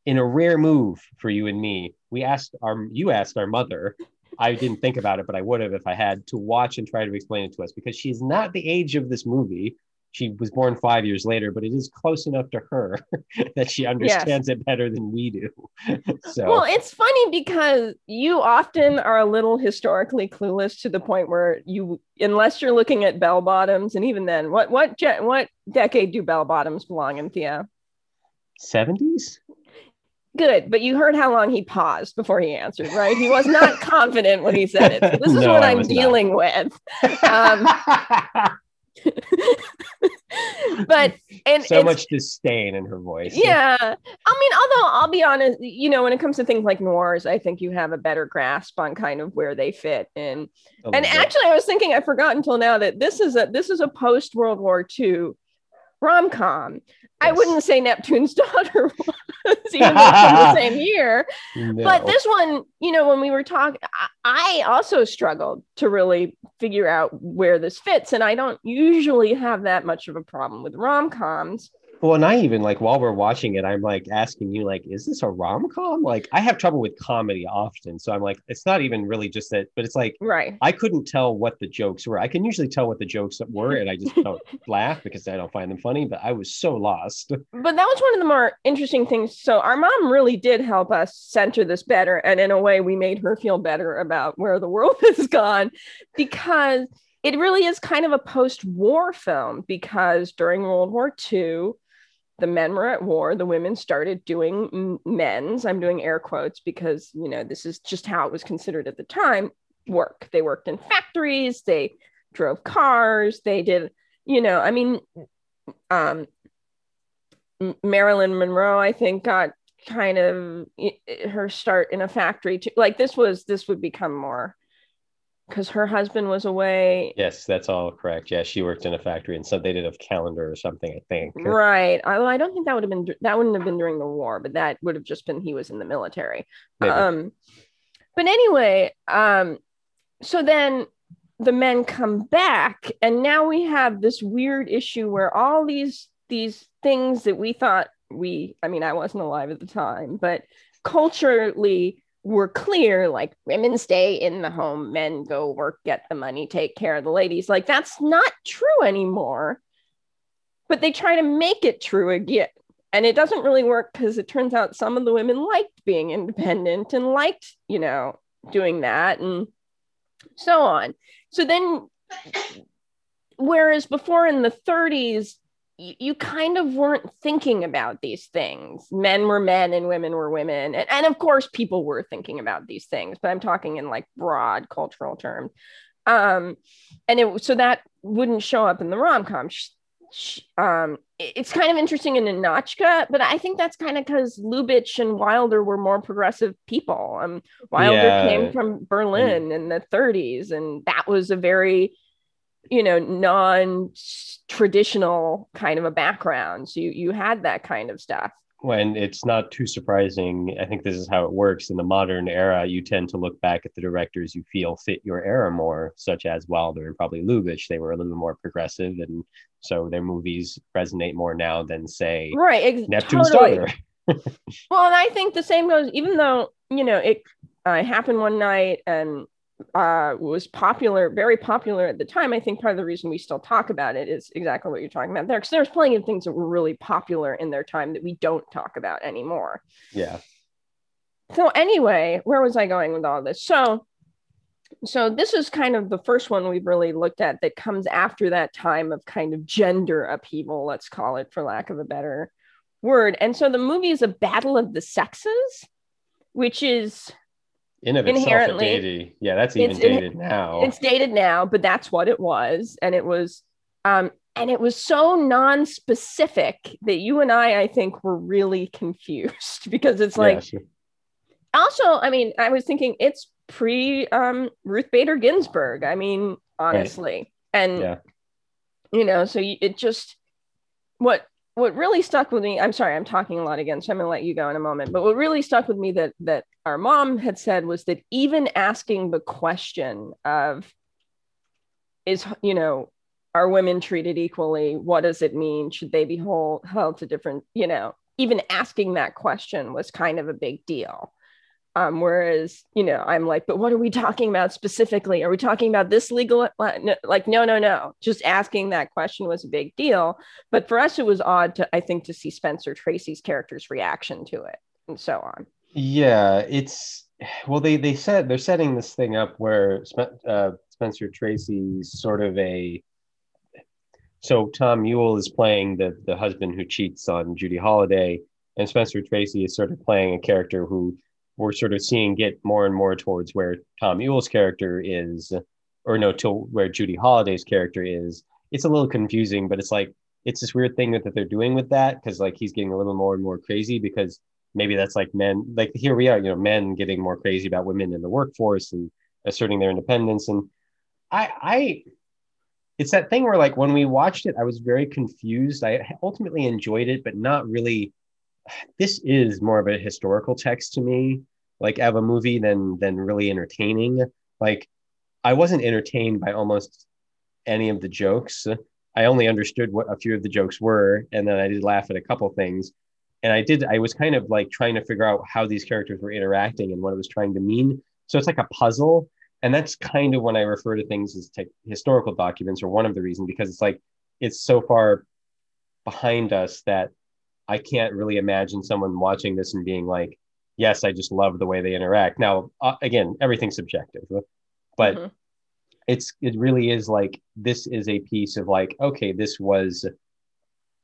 in a rare move for you and me we asked our you asked our mother I didn't think about it, but I would have if I had to watch and try to explain it to us because she's not the age of this movie. She was born five years later, but it is close enough to her (laughs) that she understands yes. it better than we do. (laughs) so, well, it's funny because you often are a little historically clueless to the point where you, unless you're looking at bell bottoms, and even then, what what what decade do bell bottoms belong in, Thea? 70s Good, but you heard how long he paused before he answered, right? He was not (laughs) confident when he said it. So this is no, what I'm dealing not. with. Um, (laughs) but and so much disdain in her voice. Yeah. I mean, although I'll be honest, you know, when it comes to things like noirs, I think you have a better grasp on kind of where they fit in. And actually, I was thinking, I forgot until now that this is a this is a post World War II rom com. Yes. I wouldn't say Neptune's (laughs) daughter was, even though from the same (laughs) year. No. But this one, you know, when we were talking, I also struggled to really figure out where this fits. And I don't usually have that much of a problem with rom coms. Well, and I even like while we're watching it, I'm like asking you, like, is this a rom com? Like, I have trouble with comedy often, so I'm like, it's not even really just that, but it's like, right? I couldn't tell what the jokes were. I can usually tell what the jokes were, and I just don't (laughs) laugh because I don't find them funny. But I was so lost. But that was one of the more interesting things. So our mom really did help us center this better, and in a way, we made her feel better about where the world (laughs) has gone, because it really is kind of a post-war film because during World War II the men were at war. The women started doing men's. I'm doing air quotes because you know this is just how it was considered at the time. Work. They worked in factories. They drove cars. They did you know i mean um marilyn monroe i think got kind of her start in a factory to like this was this would become more because her husband was away. Yes, that's all correct. Yeah, she worked in a factory and so they did a calendar or something, I think. Right. I, I don't think that would have been that wouldn't have been during the war, but that would have just been he was in the military. Maybe. Um, but anyway, um, so then the men come back, and now we have this weird issue where all these these things that we thought we, I mean, I wasn't alive at the time, but culturally were clear like women stay in the home, men go work, get the money, take care of the ladies. Like that's not true anymore. But they try to make it true again. And it doesn't really work because it turns out some of the women liked being (laughs) independent and liked, you know, doing that and so on. So then, whereas before in the 30s, you kind of weren't thinking about these things. Men were men and women were women. And, and of course, people were thinking about these things, but I'm talking in like broad cultural terms. Um, and it, so that wouldn't show up in the rom com. Um, it's kind of interesting in Ninotchka, but I think that's kind of because Lubitsch and Wilder were more progressive people. Um, Wilder yeah. came from Berlin mm. in the 30s, and that was a very you know non-traditional kind of a background. So you you had that kind of stuff. When it's not too surprising i think this is how it works. In the modern era you tend to look back at the directors you feel fit your era more such as wilder and probably lubitsch. They were a little more progressive and so their movies resonate more now than say right ex- neptune's totally. daughter well and i think the same goes even though you know it uh, happened one night and uh, was popular, very popular at the time. I think part of the reason we still talk about it is exactly what you're talking about there, because there's plenty of things that were really popular in their time that we don't talk about anymore. Yeah. So anyway, where was I going with all this? So, so this is kind of the first one we've really looked at that comes after that time of kind of gender upheaval, let's call it, for lack of a better word. And so the movie is a battle of the sexes, which is in of inherently dated. Yeah, that's even dated now. It's dated now, but that's what it was, and it was, um, and it was so non-specific that you and I, I think, were really confused (laughs) because it's like. Yeah, sure. Also, I mean, I was thinking it's pre um, Ruth Bader Ginsburg. I mean, honestly, right. and yeah. you know, so it just what what really stuck with me i'm sorry i'm talking a lot again so i'm going to let you go in a moment but what really stuck with me that that our mom had said was that even asking the question of is you know are women treated equally? What does it mean? Should they be hold, held to different you know even asking that question was kind of a big deal um, whereas, you know, I'm like, but what are we talking about specifically? Are we talking about this legal? Like, no, no, no. Just asking that question was a big deal. But for us, it was odd to, I think, to see Spencer Tracy's character's reaction to it and so on. Yeah, it's well, they they said they're setting this thing up where uh, Spencer Tracy's sort of a so Tom Ewell is playing the the husband who cheats on Judy Holliday, and Spencer Tracy is sort of playing a character who we're sort of seeing get more and more towards where Tom Ewell's character is, or no, to where Judy Holliday's character is. It's a little confusing, but it's like it's this weird thing that, that they're doing with that because like he's getting a little more and more crazy because maybe that's like men like here we are, you know, men getting more crazy about women in the workforce and asserting their independence. And I I it's that thing where like when we watched it, I was very confused. I ultimately enjoyed it, but not really this is more of a historical text to me like of a movie than than really entertaining. Like i wasn't entertained by almost any of the jokes. I only understood what a few of the jokes were and then i did laugh at a couple things. And i did i was kind of like trying to figure out how these characters were interacting and what it was trying to mean. So it's like a puzzle and that's kind of when i refer to things as te- historical documents or one of the reasons because it's like it's so far behind us that I can't really imagine someone watching this and being like, yes, I just love the way they interact. Now, uh, again, everything's subjective, but mm-hmm. it's it really is like this is a piece of like, okay, this was,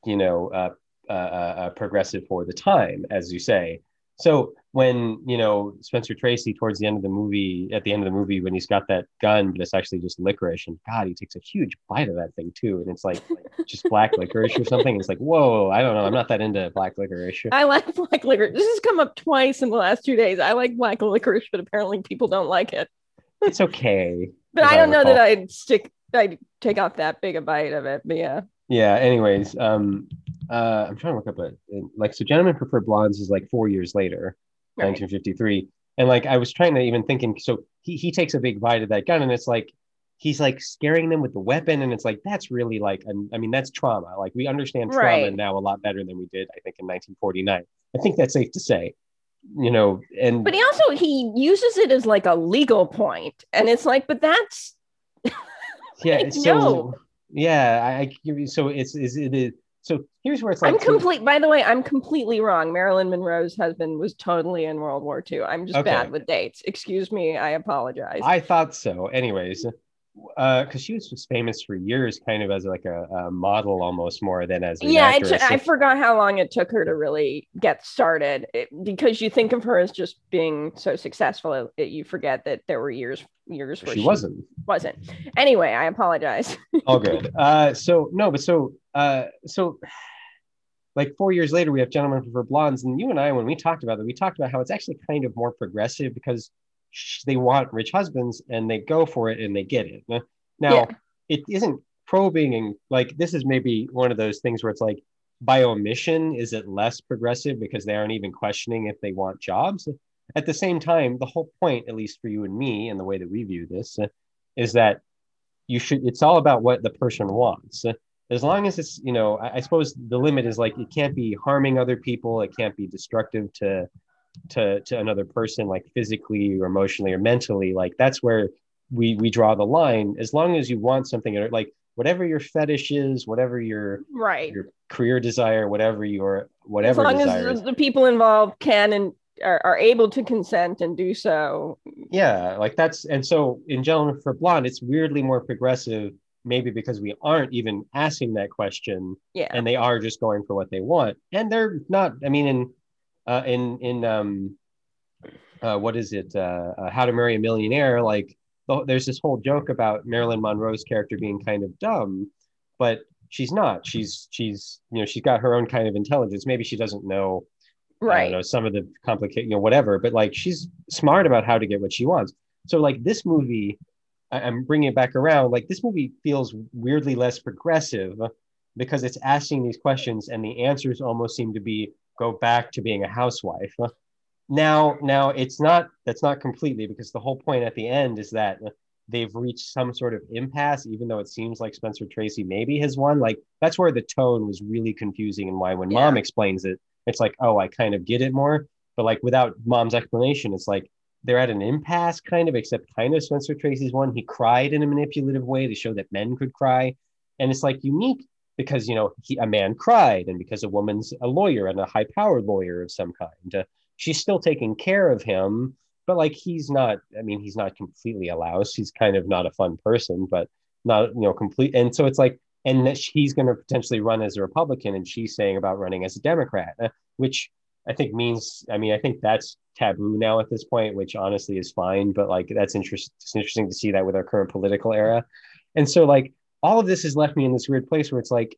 you know, uh, uh, uh, progressive for the time, as you say. So when you know Spencer Tracy towards the end of the movie, at the end of the movie, when he's got that gun, but it's actually just licorice, and God, he takes a huge bite of that thing too, and it's like, just black (laughs) licorice or something. It's like, whoa, I don't know, I'm not that into black licorice. I like black licorice. This has come up twice in the last two days. I like black licorice, but apparently people don't like it. it's okay. (laughs) but I don't I know that I'd stick. I'd take off that big a bite of it. But yeah. Yeah. Anyways, um, uh, I'm trying to look up a Like, so Gentlemen Prefer Blondes is like four years later 1953. And like I was trying to even thinking, so he he takes a big bite of that gun, and it's like he's like scaring them with the weapon, and it's like that's really like I mean that's trauma. Like we understand trauma right. now a lot better than we did, I think, in 1949. I think that's safe to say. You know, and but he also he uses it as like a legal point, and it's like, but that's yeah, (laughs) like, so no. yeah, I, I so it's is it is so here's where it's like I'm complete. By the way, I'm completely wrong. Marilyn Monroe's husband was totally in World War II. I'm just okay. bad with dates. Excuse me. I apologize. I thought so. Anyways, because uh, she was famous for years, kind of as like a, a model almost more than as yeah. T- I forgot how long it took her to really get started it, because you think of her as just being so successful, it, it, you forget that there were years years where she, she wasn't wasn't. Anyway, I apologize. All good. (laughs) Uh, so no, but so uh, so like four years later, we have Gentlemen for Blondes, and you and I, when we talked about it, we talked about how it's actually kind of more progressive because they want rich husbands and they go for it and they get it. Now, yeah. it isn't probing and like this is maybe one of those things where it's like by omission, is it less progressive because they aren't even questioning if they want jobs? At the same time, the whole point, at least for you and me, and the way that we view this, is that you should. It's all about what the person wants. As long as it's, you know, I, I suppose the limit is like it can't be harming other people. It can't be destructive to to to another person like physically or emotionally or mentally like that's where we we draw the line. As long as you want something or like whatever your fetish is whatever your right. your career desire whatever your whatever as long as the people involved can and are, are able to consent and do so. Yeah like that's and so in gentlemen for blonde it's weirdly more progressive maybe because we aren't even asking that question yeah. and they are just going for what they want. And they're not i mean in uh, in in um, uh, what is it? Uh, uh, How to Marry a Millionaire. Like there's this whole joke about Marilyn Monroe's character being kind of dumb, but she's not. She's she's you know she's got her own kind of intelligence. Maybe she doesn't know right know some of the complicated you know whatever, but like she's smart about how to get what she wants. So like this movie, I'm bringing it back around. Like this movie feels weirdly less progressive because it's asking these questions and the answers almost seem to be go back to being a housewife. Now, now it's not that's not completely because the whole point at the end is that they've reached some sort of impasse, even though it seems like Spencer Tracy maybe has won. Like that's where the tone was really confusing and why when yeah. mom explains it, it's like, oh, I kind of get it more. But like without mom's explanation, it's like they're at an impasse kind of, except kind of Spencer Tracy's one. He cried in a manipulative way to show that men could cry. And it's like unique because you know he, a man cried and because a woman's a lawyer and a high powered lawyer of some kind. Uh, she's still taking care of him but like he's not i mean he's not completely a louse. He's kind of not a fun person but not you know complete and so it's like and that he's going to potentially run as a republican and she's saying about running as a democrat uh, which i think means i mean i think that's taboo now at this point which honestly is fine but like that's interest, it's interesting to see that with our current political era. And so like all of this has left me in this weird place where it's like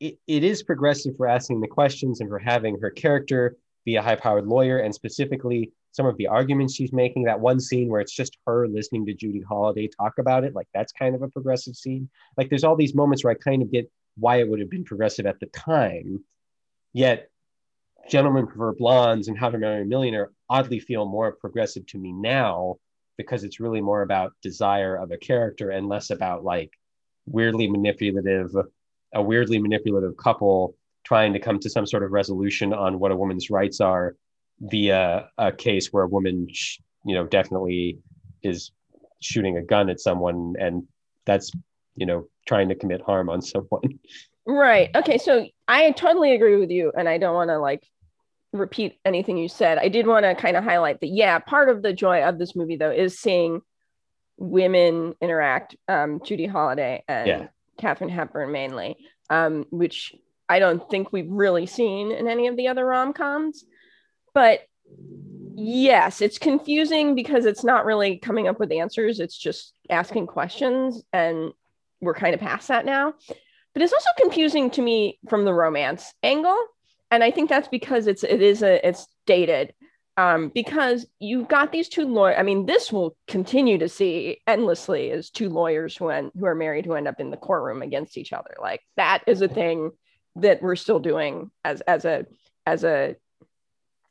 it, it is progressive for asking the questions and for having her character be a high powered lawyer and specifically some of the arguments she's making. That one scene where it's just her listening to judy holliday talk about it like that's kind of a progressive scene. Like there's all these moments where i kind of get why it would have been progressive at the time yet gentlemen prefer blondes and how to marry a millionaire oddly feel more progressive to me now because it's really more about desire of a character and less about like weirdly manipulative, a weirdly manipulative couple trying to come to some sort of resolution on what a woman's rights are via a case where a woman, you know, definitely is shooting a gun at someone and that's, you know, trying to commit harm on someone. Right. Okay. So I totally agree with you. And I don't want to like repeat anything you said. I did want to kind of highlight that, yeah, part of the joy of this movie, though, is seeing women interact, um, Judy Holliday and yeah. Katharine Hepburn mainly, um, which I don't think we've really seen in any of the other rom coms. But Yes, it's confusing because it's not really coming up with answers. It's just asking questions, and we're kind of past that now. But it's also confusing to me from the romance angle, and I think that's because it's it is a it's dated. Um, because you've got these two lawyers. I mean, this will continue to see endlessly as two lawyers who end, who are married who end up in the courtroom against each other. Like that is a thing that we're still doing as as a as a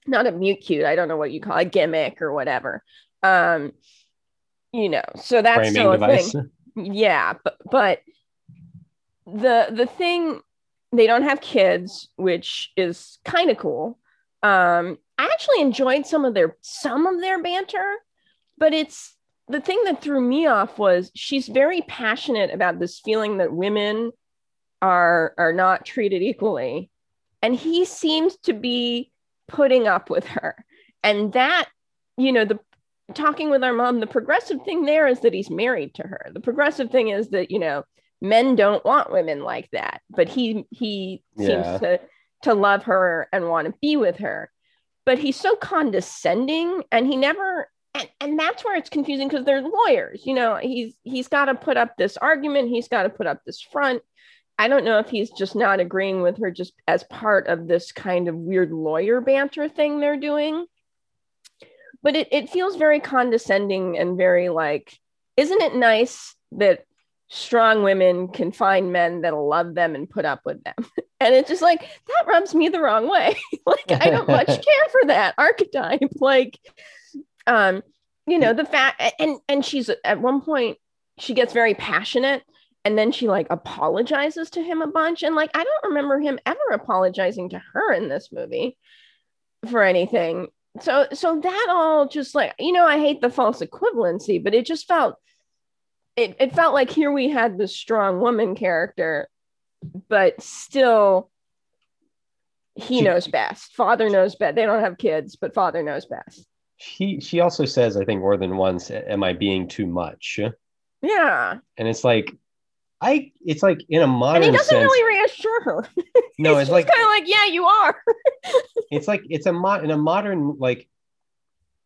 not a meet cute. I don't know what you call a gimmick or whatever. Um, you know, so that's Framing still a device. thing. (laughs) Yeah, but but the the thing they don't have kids, which is kind of cool. Um, I actually enjoyed some of their some of their banter, but it's the thing that threw me off was she's very passionate about this feeling that women are are not treated equally. And he seems to be putting up with her. And that you know the talking with our mom the progressive thing there is that he's married to her. The progressive thing is that you know men don't want women like that. But he he yeah. seems to to love her and want to be with her but he's so condescending and he never and, and that's where it's confusing because they're lawyers you know he's he's got to put up this argument he's got to put up this front I don't know if he's just not agreeing with her just as part of this kind of weird lawyer banter thing they're doing. But it, it feels very condescending and very like, isn't it nice that strong women can find men that'll love them and put up with them? (laughs) And it's just like, that rubs me the wrong way. (laughs) like, I don't much (laughs) care for that archetype. (laughs) Like, um, you know, the fact, and, and she's at one point, she gets very passionate and then she like apologizes to him a bunch and like i don't remember him ever apologizing to her in this movie for anything so so that all just like you know i hate the false equivalency but it just felt it, it felt like here we had this strong woman character but still he knows best father knows best they don't have kids but father knows best she she also says i think more than once am i being too much yeah and it's like I it's like in a modern and he doesn't sense, really reassure her. (laughs) No, it's like kind of like, yeah, you are. (laughs) it's like it's a mod in a modern like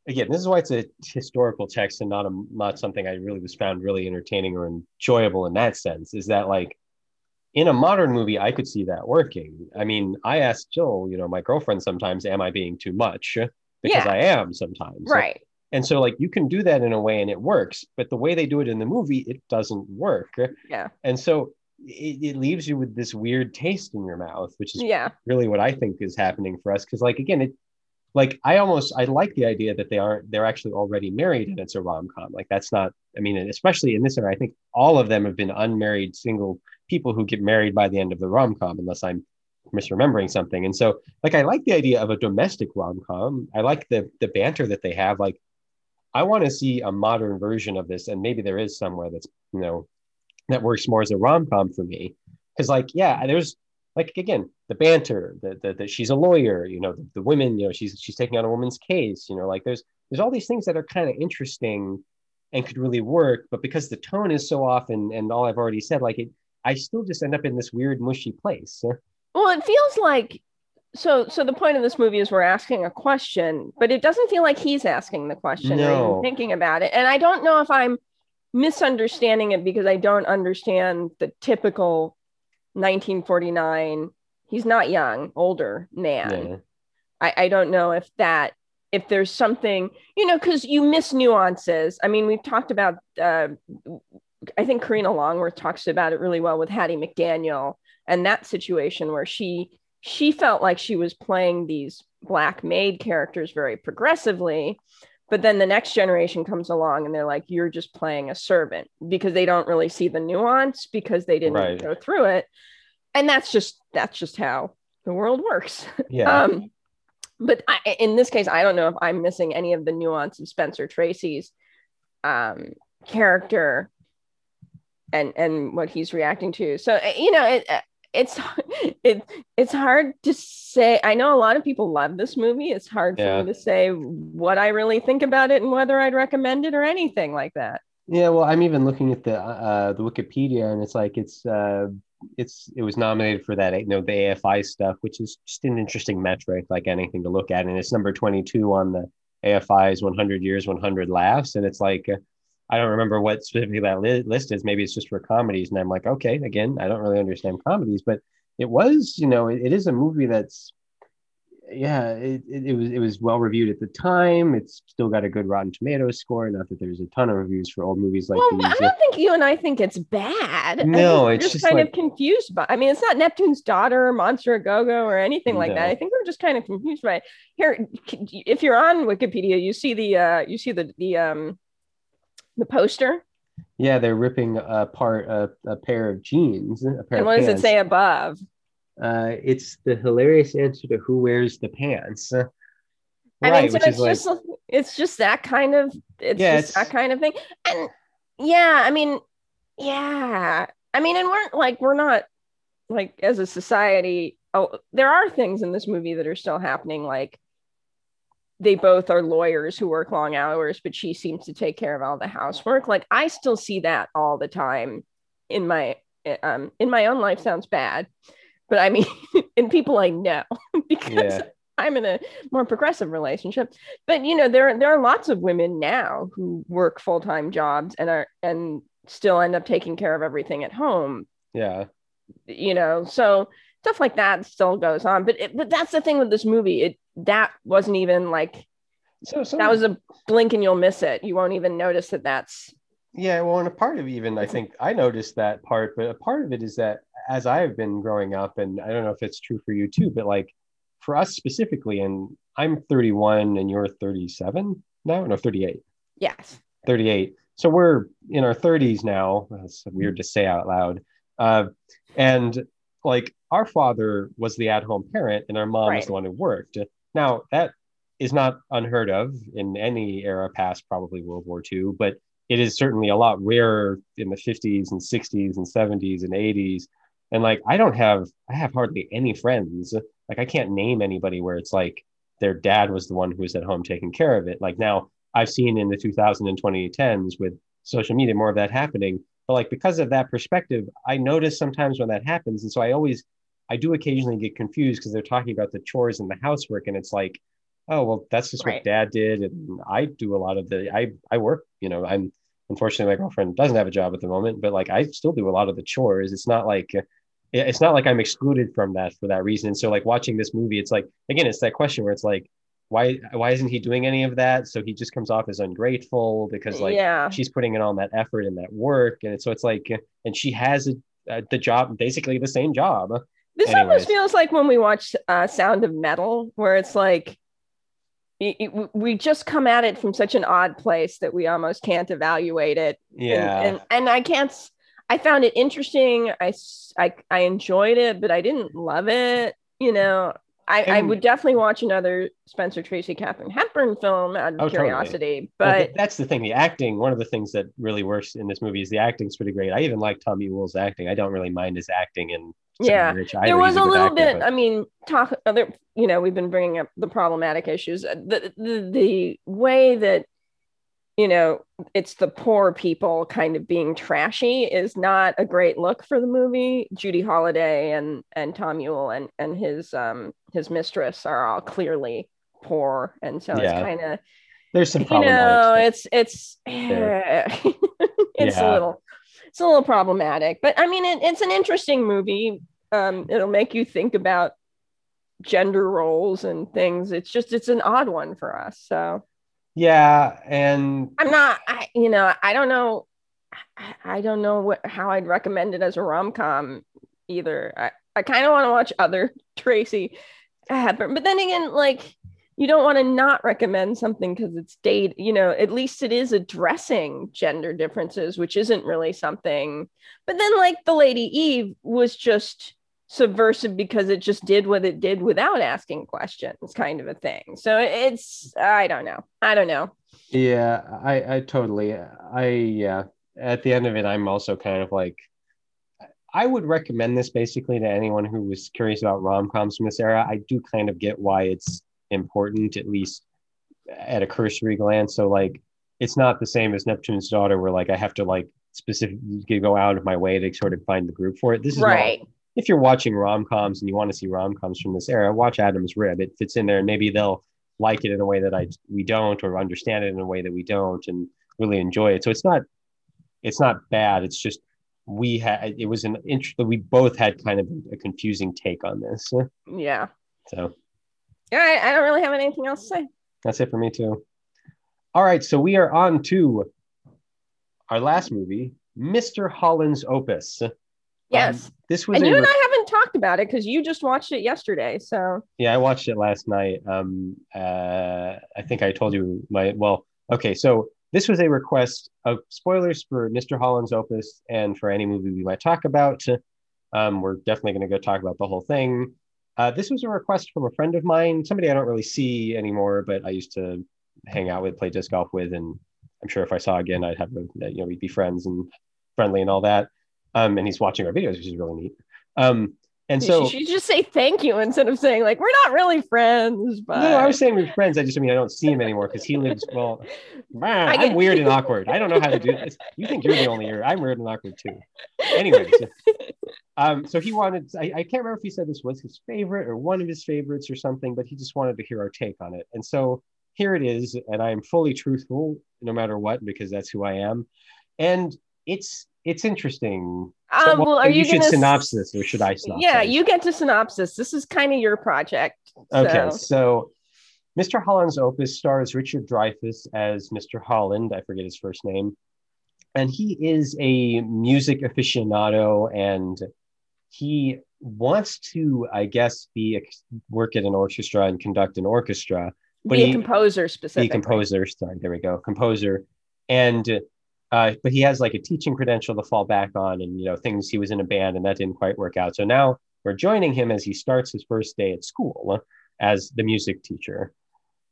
again, this is why it's a historical text and not a not something I really was found really entertaining or enjoyable in that sense. Is that like in a modern movie, I could see that working. I mean, I ask Jill, you know, my girlfriend sometimes, am I being too much? Because yeah. I am sometimes. Right. And so, like, you can do that in a way and it works, but the way they do it in the movie, it doesn't work. Yeah. And so it, it leaves you with this weird taste in your mouth, which is yeah. really what I think is happening for us. Cause, like, again, it, like, I almost, I like the idea that they aren't, they're actually already married and it's a rom com. Like, that's not, I mean, especially in this era, I think all of them have been unmarried single people who get married by the end of the rom com, unless I'm misremembering something. And so, like, I like the idea of a domestic rom com. I like the the banter that they have. Like, I want to see a modern version of this, and maybe there is somewhere that's you know that works more as a rom com for me. Because like, yeah, there's like again the banter, that the, she's a lawyer, you know, the, the women, you know, she's she's taking on a woman's case, you know, like there's there's all these things that are kind of interesting and could really work, but because the tone is so off and and all I've already said, like it, I still just end up in this weird mushy place. (laughs) Well, it feels like so so the point of this movie is we're asking a question but it doesn't feel like he's asking the question no. or thinking about it and i don't know if i'm misunderstanding it because i don't understand the typical 1949 he's not young older man yeah. I, I don't know if that if there's something you know because you miss nuances i mean we've talked about uh, i think karina longworth talks about it really well with hattie mcdaniel and that situation where she she felt like she was playing these black maid characters very progressively but then the next generation comes along and they're like you're just playing a servant because they don't really see the nuance because they didn't right. go through it. And that's just that's just how the world works. (laughs) Yeah. Um, but I, in this case i don't know if i'm missing any of the nuance of spencer tracy's um, character and and what he's reacting to so you know it, it's (laughs) it, it's hard to say. I know a lot of people love this movie. It's hard for yeah. me to say what I really think about it and whether I'd recommend it or anything like that. Yeah, well, I'm even looking at the uh, the Wikipedia, and it's like it's uh, it's it was nominated for that you know the AFI stuff, which is just an interesting metric, like anything to look at, and it's number twenty two on the AFI's 100 years, 100 laughs, and it's like I don't remember what specifically that li- list is. Maybe it's just for comedies, and I'm like, okay, again, I don't really understand comedies, but it was, you know, it, it is a movie that's yeah, it, it, it, was it was well reviewed at the time. It's still got a good Rotten Tomatoes score. Not that there's a ton of reviews for old movies like well, these. I don't think you and I think it's bad. No, it's just, just kind like, of confused by. I mean, it's not Neptune's daughter, Monster of Go-Go, or anything like No. that. I think we're just kind of confused by it. Here, if you're on Wikipedia, you see the uh, you see the the um the poster, yeah, they're ripping apart a, a pair of jeans. A pair and what does it say above? Uh, it's the hilarious answer to who wears the pants. I Right, mean, so it's like just it's just that kind of it's Yeah, just it's- that kind of thing. And yeah, I mean, yeah. I mean, and we're like we're not like as a society, oh, there are things in this movie that are still happening, like they both are lawyers who work long hours, but she seems to take care of all the housework. Like I still see that all the time in my um in my own life sounds bad, but I mean (laughs) in people I know (laughs) because Yeah. I'm in a more progressive relationship. But you know, there there are lots of women now who work full-time jobs and are and still end up taking care of everything at home, yeah, you know. So stuff like that still goes on. But it, but that's the thing with this movie. It that wasn't even like so so that was a blink and you'll miss it. You won't even notice that that's Yeah, well, and a part of even I think I noticed that part, but a part of it is that as I have been growing up, and I don't know if it's true for you too, but like for us specifically, and I'm 31 and you're 37 now, no 38, yes. 38. So we're in our 30s now. That's weird to say out loud. Uh, and like our father was the at-home parent, and our mom was the one who worked. Now that is not unheard of in any era past, probably World War II, but it is certainly a lot rarer in the 50s and 60s and 70s and 80s. And like I don't have I have hardly any friends. Like I can't name anybody where it's like their dad was the one who was at home taking care of it. Like now I've seen in the 2000 and 2010s with social media more of that happening. But like because of that perspective, I notice sometimes when that happens. And so I always I do occasionally get confused because they're talking about the chores and the housework, and it's like, oh well, that's just Right. what dad did, and I do a lot of the I I work. You know, I'm unfortunately my girlfriend doesn't have a job at the moment, but like I still do a lot of the chores. It's not like uh, it's not like I'm excluded from that for that reason. And So like watching this movie, it's like again, it's that question where it's like, why why isn't he doing any of that? So he just comes off as ungrateful because like yeah. she's putting in all that effort and that work, and so it's like, and she has a, uh, the job, basically the same job. This Anyways. almost feels like when we watch uh, Sound of Metal, where it's like y- y- we just come at it from such an odd place that we almost can't evaluate it. Yeah, and, and, I can't. i found it interesting. I, I i enjoyed it, but I didn't love it. You know, I, I would definitely watch another Spencer Tracy, Katharine Hepburn film out of Oh, curiosity. Well, But th- that's the thing. The acting, one of the things that really works in this movie is the acting's pretty great. I even like Tom Ewell's acting. I don't really mind his acting in Yeah. Rich there was a little bit But, i mean talk other you know we've been bringing up the problematic issues the, the the way that you know it's the poor people kind of being trashy is not a great look for the movie. Judy holliday and and Tom Ewell and and his um his mistress are all clearly poor. And so Yeah. it's kind of there's some you know it's it's (laughs) it's a little it's a little problematic. But i mean it, it's an interesting movie. Um it'll make you think about gender roles and things. It's just it's an odd one for us so Yeah, and i'm not i you know i don't know i, I don't know what how i'd recommend it as a rom-com either. I, I kind of want to watch other (laughs) tracy Hepburn, but then again like you don't want to not recommend something because it's date you know at least it is addressing gender differences which isn't really something but then like the lady eve was just subversive because it just did what it did without asking questions kind of a thing so it's i don't know i don't know yeah, I I totally I yeah. At the end of it, I'm also kind of like I would recommend this basically to anyone who was curious about rom coms from this era. I do kind of get why it's important, at least at a cursory glance. So like it's not the same as Neptune's daughter, where like I have to like specifically go out of my way to sort of find the group for it. This is right. Not, if you're watching rom coms and you want to see rom coms from this era, watch Adam's Rib. It fits in there, and maybe they'll like it in a way that I we don't, or understand it in a way that we don't, and really enjoy it. So it's not it's not bad. It's just we had it was an interest we both had kind of a confusing take on this. Yeah. So yeah, I, I don't really have anything else to say. That's it for me too. All right, so we are on to our last movie, Mr. Holland's Opus. Yes. Um, this was and you re- and I haven't talked about it because you just watched it yesterday. So yeah, I watched it last night. Um, uh, I think I told you my well. Okay, so this was a request of spoilers for Mr. Holland's Opus and for any movie we might talk about. Um, we're definitely going to go talk about the whole thing. Uh, this was a request from a friend of mine, somebody I don't really see anymore, but I used to hang out with, play disc golf with, and I'm sure if I saw again, I'd have a, you know we'd be friends and friendly and all that. Um, and he's watching our videos, which is really neat. Um, and so you should just say thank you instead of saying like we're not really friends. But no, I was saying we're friends. I just I mean I don't see him anymore because he lives well. (laughs) Man, I am weird and awkward. I don't know how to do this. You think you're the only year. I'm weird and awkward too. Anyways, um, so he wanted. I, I can't remember if he said this was his favorite or one of his favorites or something, but he just wanted to hear our take on it. And so here it is, and I am fully truthful no matter what because that's who I am. And it's it's interesting. Um, well, are you, you should gonna... synopsis or should I synopsis? Yeah, you get to synopsis. This is kind of your project. So. Okay, so Mr. Holland's opus stars Richard Dreyfuss as Mr. Holland. I forget his first name, and he is a music aficionado, and he wants to, I guess, be a, work at an orchestra and conduct an orchestra. But be a he, composer specifically. Be a composer. Sorry, there we go. Composer, and uh, but he has like a teaching credential to fall back on, and you know things. He was in a band, and that didn't quite work out. So now we're joining him as he starts his first day at school as the music teacher.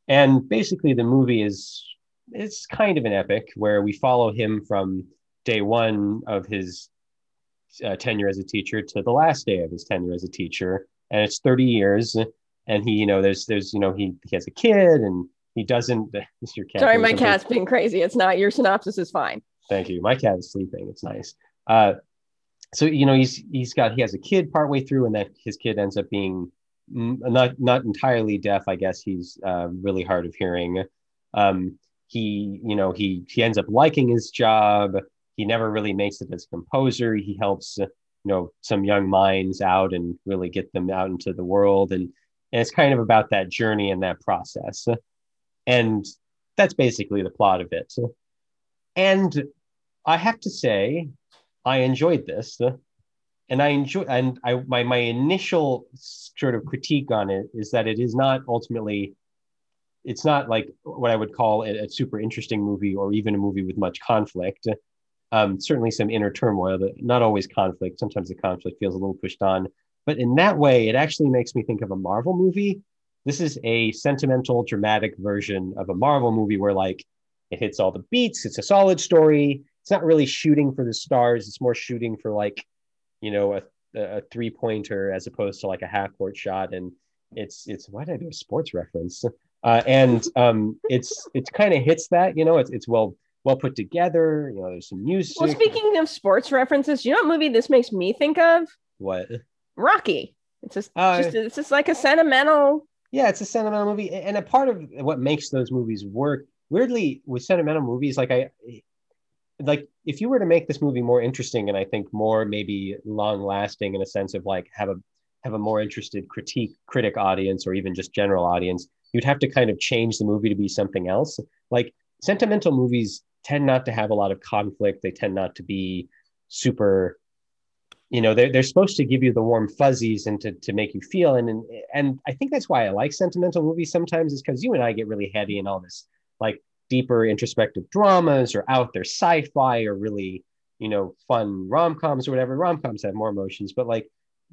And basically, the movie is it's kind of an epic where we follow him from day one of his uh, tenure as a teacher to the last day of his tenure as a teacher, and it's 30 years. And he, you know, there's there's you know he he has a kid and he doesn't. (laughs) Sorry, my cat's being crazy. It's not your synopsis is fine. Thank you. My cat is sleeping. It's nice. Uh, so you know he's he's got he has a kid partway through, and that his kid ends up being not not entirely deaf. I guess he's uh, really hard of hearing. Um, he you know he he ends up liking his job. He never really makes it as a composer. He helps you know some young minds out and really get them out into the world, and and it's kind of about that journey and that process, and that's basically the plot of it. And I have to say, I enjoyed this, and I enjoy. And I my my initial sort of critique on it is that it is not ultimately. It's not like what I would call a, a super interesting movie, or even a movie with much conflict. Um, certainly some inner turmoil, but not always conflict. Sometimes the conflict feels a little pushed on. But in that way, it actually makes me think of a Marvel movie. This is a sentimental, dramatic version of a Marvel movie where, like, it hits all the beats. It's a solid story it's not really shooting for the stars. It's more shooting for like, you know, a, a three pointer as opposed to like a half court shot. And it's it's why did I do a sports reference? Uh, and um, it's it's kind of hits that you know it's it's well well put together. You know, there's some music. Well, speaking of sports references, you know what movie this makes me think of? What? Rocky. It's just, uh, just it's just like a sentimental. Yeah, it's a sentimental movie, and a part of what makes those movies work. Weirdly, with sentimental movies, like I, like if you were to make this movie more interesting and I think more maybe long lasting in a sense of like have a have a more interested critique critic audience or even just general audience, you'd have to kind of change the movie to be something else. Like sentimental movies tend not to have a lot of conflict. They tend not to be super, you know, they're, they're supposed to give you the warm fuzzies and to, to make you feel. And, and, and I think that's why I like sentimental movies sometimes is because you and I get really heady and all this like deeper introspective dramas or out there sci-fi or really you know fun rom-coms or whatever. Rom-coms have more emotions but like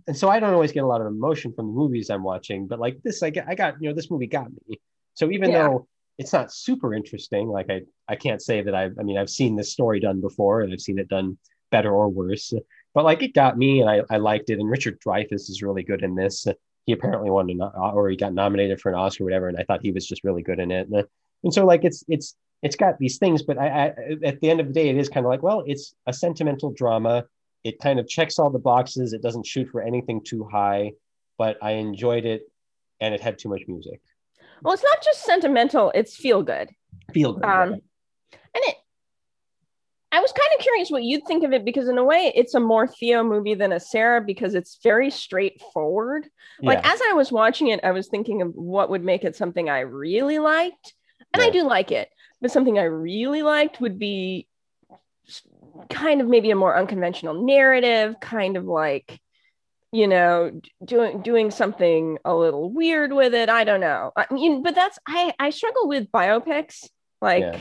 and so i don't always get a lot of emotion from the movies i'm watching but like this i get i got you know this movie got me. So even yeah. though it's not super interesting like i i can't say that i've i mean i've seen this story done before and i've seen it done better or worse but like it got me and i, I liked it. And richard dreyfuss is really good in this. He apparently won an or he got nominated for an oscar or whatever and i thought he was just really good in it. and so like it's it's it's got these things, but I, I at the end of the day, it is kind of like, well, it's a sentimental drama. It kind of checks all the boxes. It doesn't shoot for anything too high, but I enjoyed it, and it had too much music. Well, it's not just sentimental; it's feel good. Feel good. Um, and it. I was kind of curious what you'd think of it because, in a way, it's a more Theo movie than a Sarah because it's very straightforward. Yeah. Like as I was watching it, I was thinking of what would make it something I really liked, and yeah. I do like it. But something I really liked would be kind of maybe a more unconventional narrative, kind of like you know doing doing something a little weird with it i don't know i mean but that's i i struggle with biopics like yeah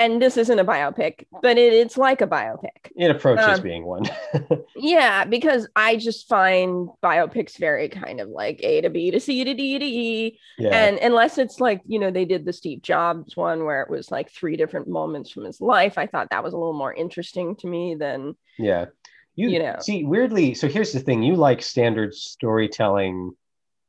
and this isn't a biopic, but it, it's like a biopic. It approaches um, being one. (laughs) yeah, because I just find biopics very kind of like A to B to C to D to E. Yeah. And unless it's like, you know, they did the Steve Jobs one where it was like three different moments from his life. I thought that was a little more interesting to me than Yeah. You, you know see weirdly, so here's the thing, you like standard storytelling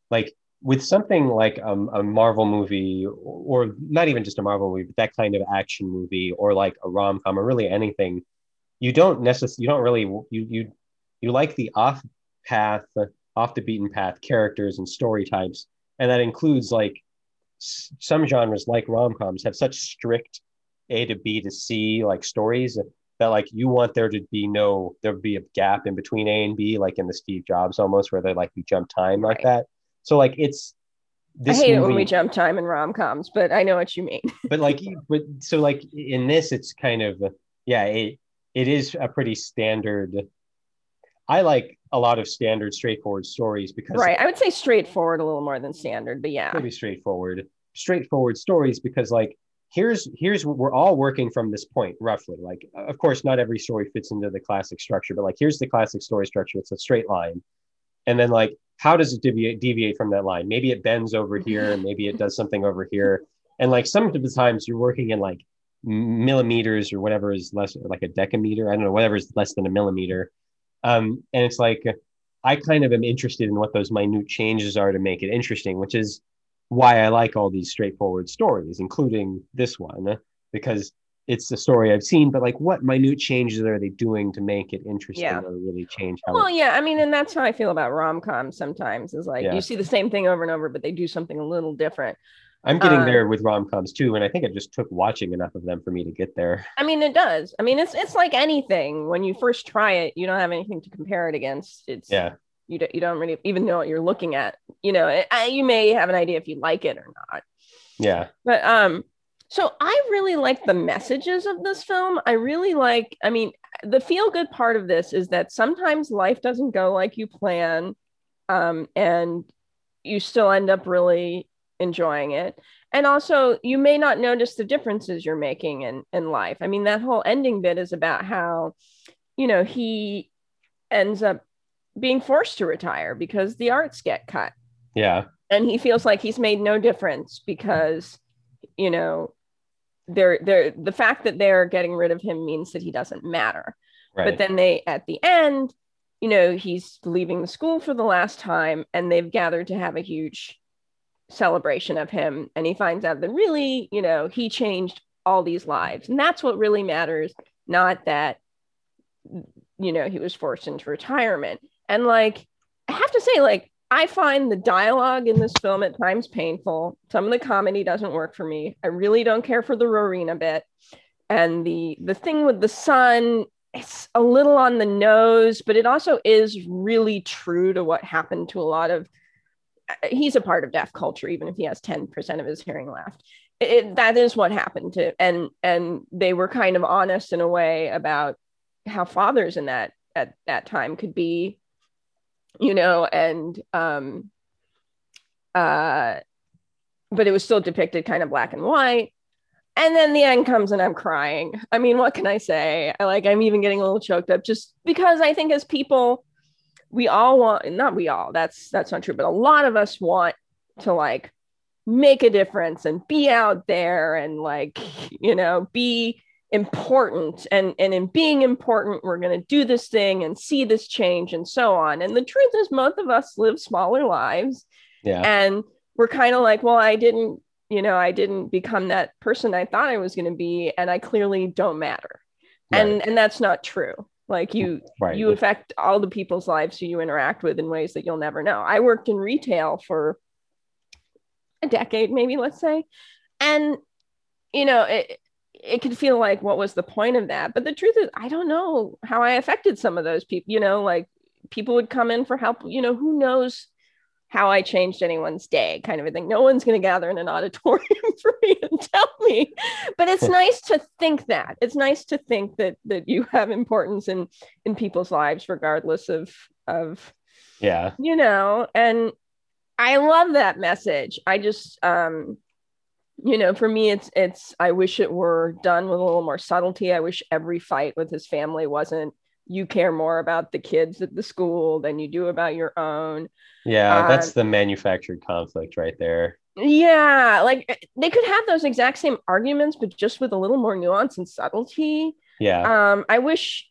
like with something like um, a Marvel movie, or not even just a Marvel movie, but that kind of action movie, or like a rom com, or really anything, you don't necessarily, you don't really, you you you like the off path, off the beaten path characters and story types, and that includes like s- some genres like rom coms have such strict A to B to C like stories that like you want there to be no there be a gap in between A and B, like in the Steve Jobs almost, where they like you jump time like that so like it's this I hate movie, it when we jump time in rom coms, but I know what you mean. (laughs) but like, but so like in this, it's kind of yeah, it it is a pretty standard. I like a lot of standard, straightforward stories because right. I would say straightforward a little more than standard, but yeah, maybe straightforward, straightforward stories because like here's here's what we're all working from this point roughly. Like of course, not every story fits into the classic structure, but like here's the classic story structure. It's a straight line, and then like how does it deviate deviate from that line? Maybe it bends over here, and maybe it does something over here. And like some of the times you're working in like millimeters or whatever is less like a decameter. I don't know, whatever is less than a millimeter. Um, and it's like I kind of am interested in what those minute changes are to make it interesting, which is why I like all these straightforward stories, including this one, because it's the story I've seen, but like what minute changes are they doing to make it interesting yeah. or really change how Well, yeah, I mean, and that's how I feel about rom-coms sometimes is like yeah. you see the same thing over and over, but they do something a little different. I'm getting um, there with rom-coms too, and I think it just took watching enough of them for me to get there. I mean, it does. I mean, it's it's like anything. When you first try it, you don't have anything to compare it against. It's yeah. You don't, you don't really even know what you're looking at. You know, it, you may have an idea if you like it or not. Yeah. But um, so I really like the messages of this film. I really like, I mean, the feel good part of this is that sometimes life doesn't go like you plan, um, and you still end up really enjoying it. And also, you may not notice the differences you're making in, in life. I mean, that whole ending bit is about how, you know, he ends up being forced to retire because the arts get cut. Yeah. And he feels like he's made no difference because, you know, they're they're the fact that they're getting rid of him means that he doesn't matter. Right. But then they at the end, you know, he's leaving the school for the last time and they've gathered to have a huge celebration of him and he finds out that really, you know, he changed all these lives. And that's what really matters, not that you know, he was forced into retirement. And like I have to say like I find the dialogue in this film at times painful. Some of the comedy doesn't work for me. I really don't care for the Rowena bit. And the the thing with the son, it's a little on the nose, but it also is really true to what happened to a lot of he's a part of deaf culture, even if he has 10% of his hearing left. It, that is what happened to and and they were kind of honest in a way about how fathers in that at that time could be you know, and um, uh, but it was still depicted kind of black and white. And then the end comes and I'm crying. I mean, what can I say? I like I'm even getting a little choked up just because I think as people, we all want not we all, that's that's not true, but a lot of us want to like make a difference and be out there and like, (laughs) you know, be important and and in being important we're going to do this thing and see this change and so on. And the truth is most of us live smaller lives. Yeah. And we're kind of like well i didn't you know i didn't become that person i thought i was going to be and i clearly don't matter. Right. and and that's not true. Like you right. you affect all the people's lives who you interact with in ways that you'll never know. I worked in retail for a decade maybe let's say. And you know it it could feel like what was the point of that but the truth is i don't know how i affected some of those people you know like people would come in for help you know who knows how I changed anyone's day, kind of a thing. No one's going to gather in an (laughs) auditorium for me and tell me, but it's (laughs) nice to think that. It's nice to think that that you have importance in in people's lives, regardless of of yeah, you know. And I love that message. I just um, you know, for me, it's it's. I wish it were done with a little more subtlety. I wish every fight with his family wasn't you care more about the kids at the school than you do about your own. Yeah, that's um, the manufactured conflict right there. Yeah, like eh, they could have those exact same arguments, but just with a little more nuance and subtlety. Yeah. Um, I wish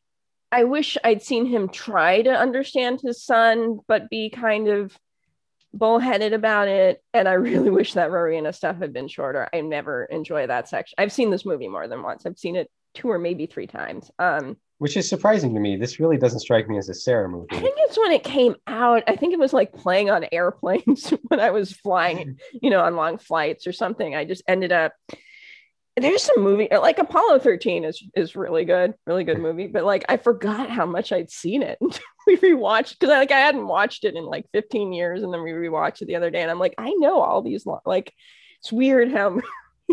I wish I'd seen him try to understand his son, but be kind of bullheaded about it. And I really (laughs) wish that Rowena stuff had been shorter. I never enjoy that section. I've seen this movie more than once. I've seen it two or maybe three times. Um, which is surprising to me. This really doesn't strike me as a Sarah movie. I think it's when it came out. I think it was like playing on (laughs) airplanes (laughs) when I was flying, you know, on long flights or something. I just ended up. There's some movie like Apollo 13 is is really good, really good movie. But like I forgot how much I'd seen it. (laughs) we rewatched because I like I hadn't watched it in like 15 years, and then we rewatched it the other day, and I'm like, I know all these like it's weird how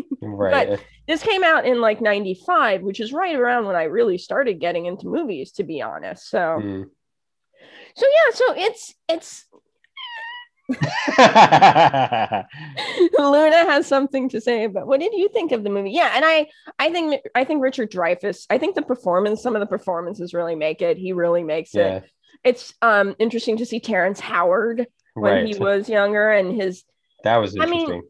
(laughs) right. But this came out in like 95, which is right around when I really started getting into movies, to be honest. So, mm. so yeah, so it's, it's, (laughs) Luna has something to say but what did you think of the movie? Yeah, and I I think I think Richard Dreyfuss, I think the performance, some of the performances really make it. He really makes yeah. it. It's um interesting to see Terrence Howard when right. he was younger and his that was interesting. I mean,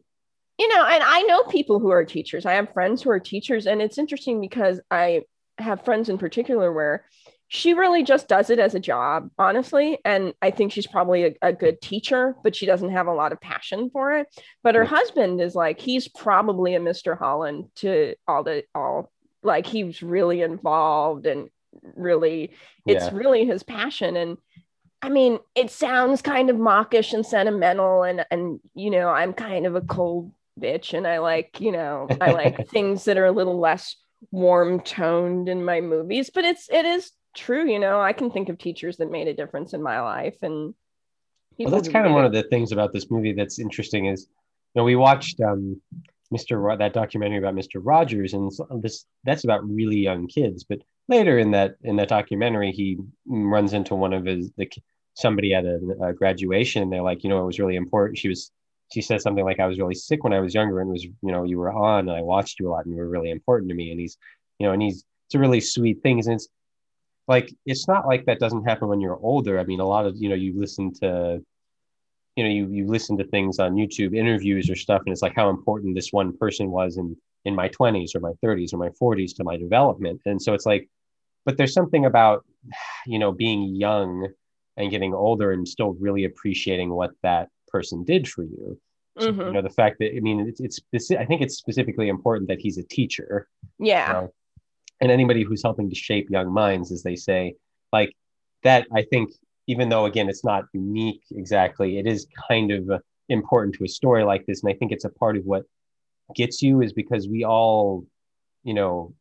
you know, and I know people who are teachers. I have friends who are teachers, and it's interesting because I have friends in particular where she really just does it as a job, honestly. And I think she's probably a, a good teacher, but she doesn't have a lot of passion for it. But her husband is like, he's probably a Mr. Holland to all the all like he's really involved and really it's yeah. really his passion. And I mean, it sounds kind of mawkish and sentimental, and and you know, I'm kind of a cold bitch and I like, you know, I like (laughs) things that are a little less warm toned in my movies, but it's it is true, you know. I can think of teachers that made a difference in my life and well, that's kind of one of the things about this movie that's interesting is you know we watched um Mr. Ro- that documentary about Mr. Rogers and this that's about really young kids, but later in that in that documentary he runs into one of his the somebody at a, a graduation and they're like, you know, it was really important. She was she said something like, I was really sick when I was younger and was, you know, you were on and I watched you a lot and you were really important to me. And he's, you know, and he's, it's a really sweet thing. And it's like, it's not like that doesn't happen when you're older. I mean, a lot of, you know, you listen to, you know, you, you listen to things on YouTube interviews or stuff. And it's like how important this one person was in, in my 20s or my 30s or my 40s to my development. And so it's like, but there's something about, you know, being young and getting older and still really appreciating what that person did for you. So, mm-hmm. You know, the fact that I mean, it's, it's I think it's specifically important that he's a teacher. Yeah. And anybody who's helping to shape young minds, as they say, like that. I think even though again it's not unique exactly, it is kind of uh, important to a story like this, and I think it's a part of what gets you is because we all, you know,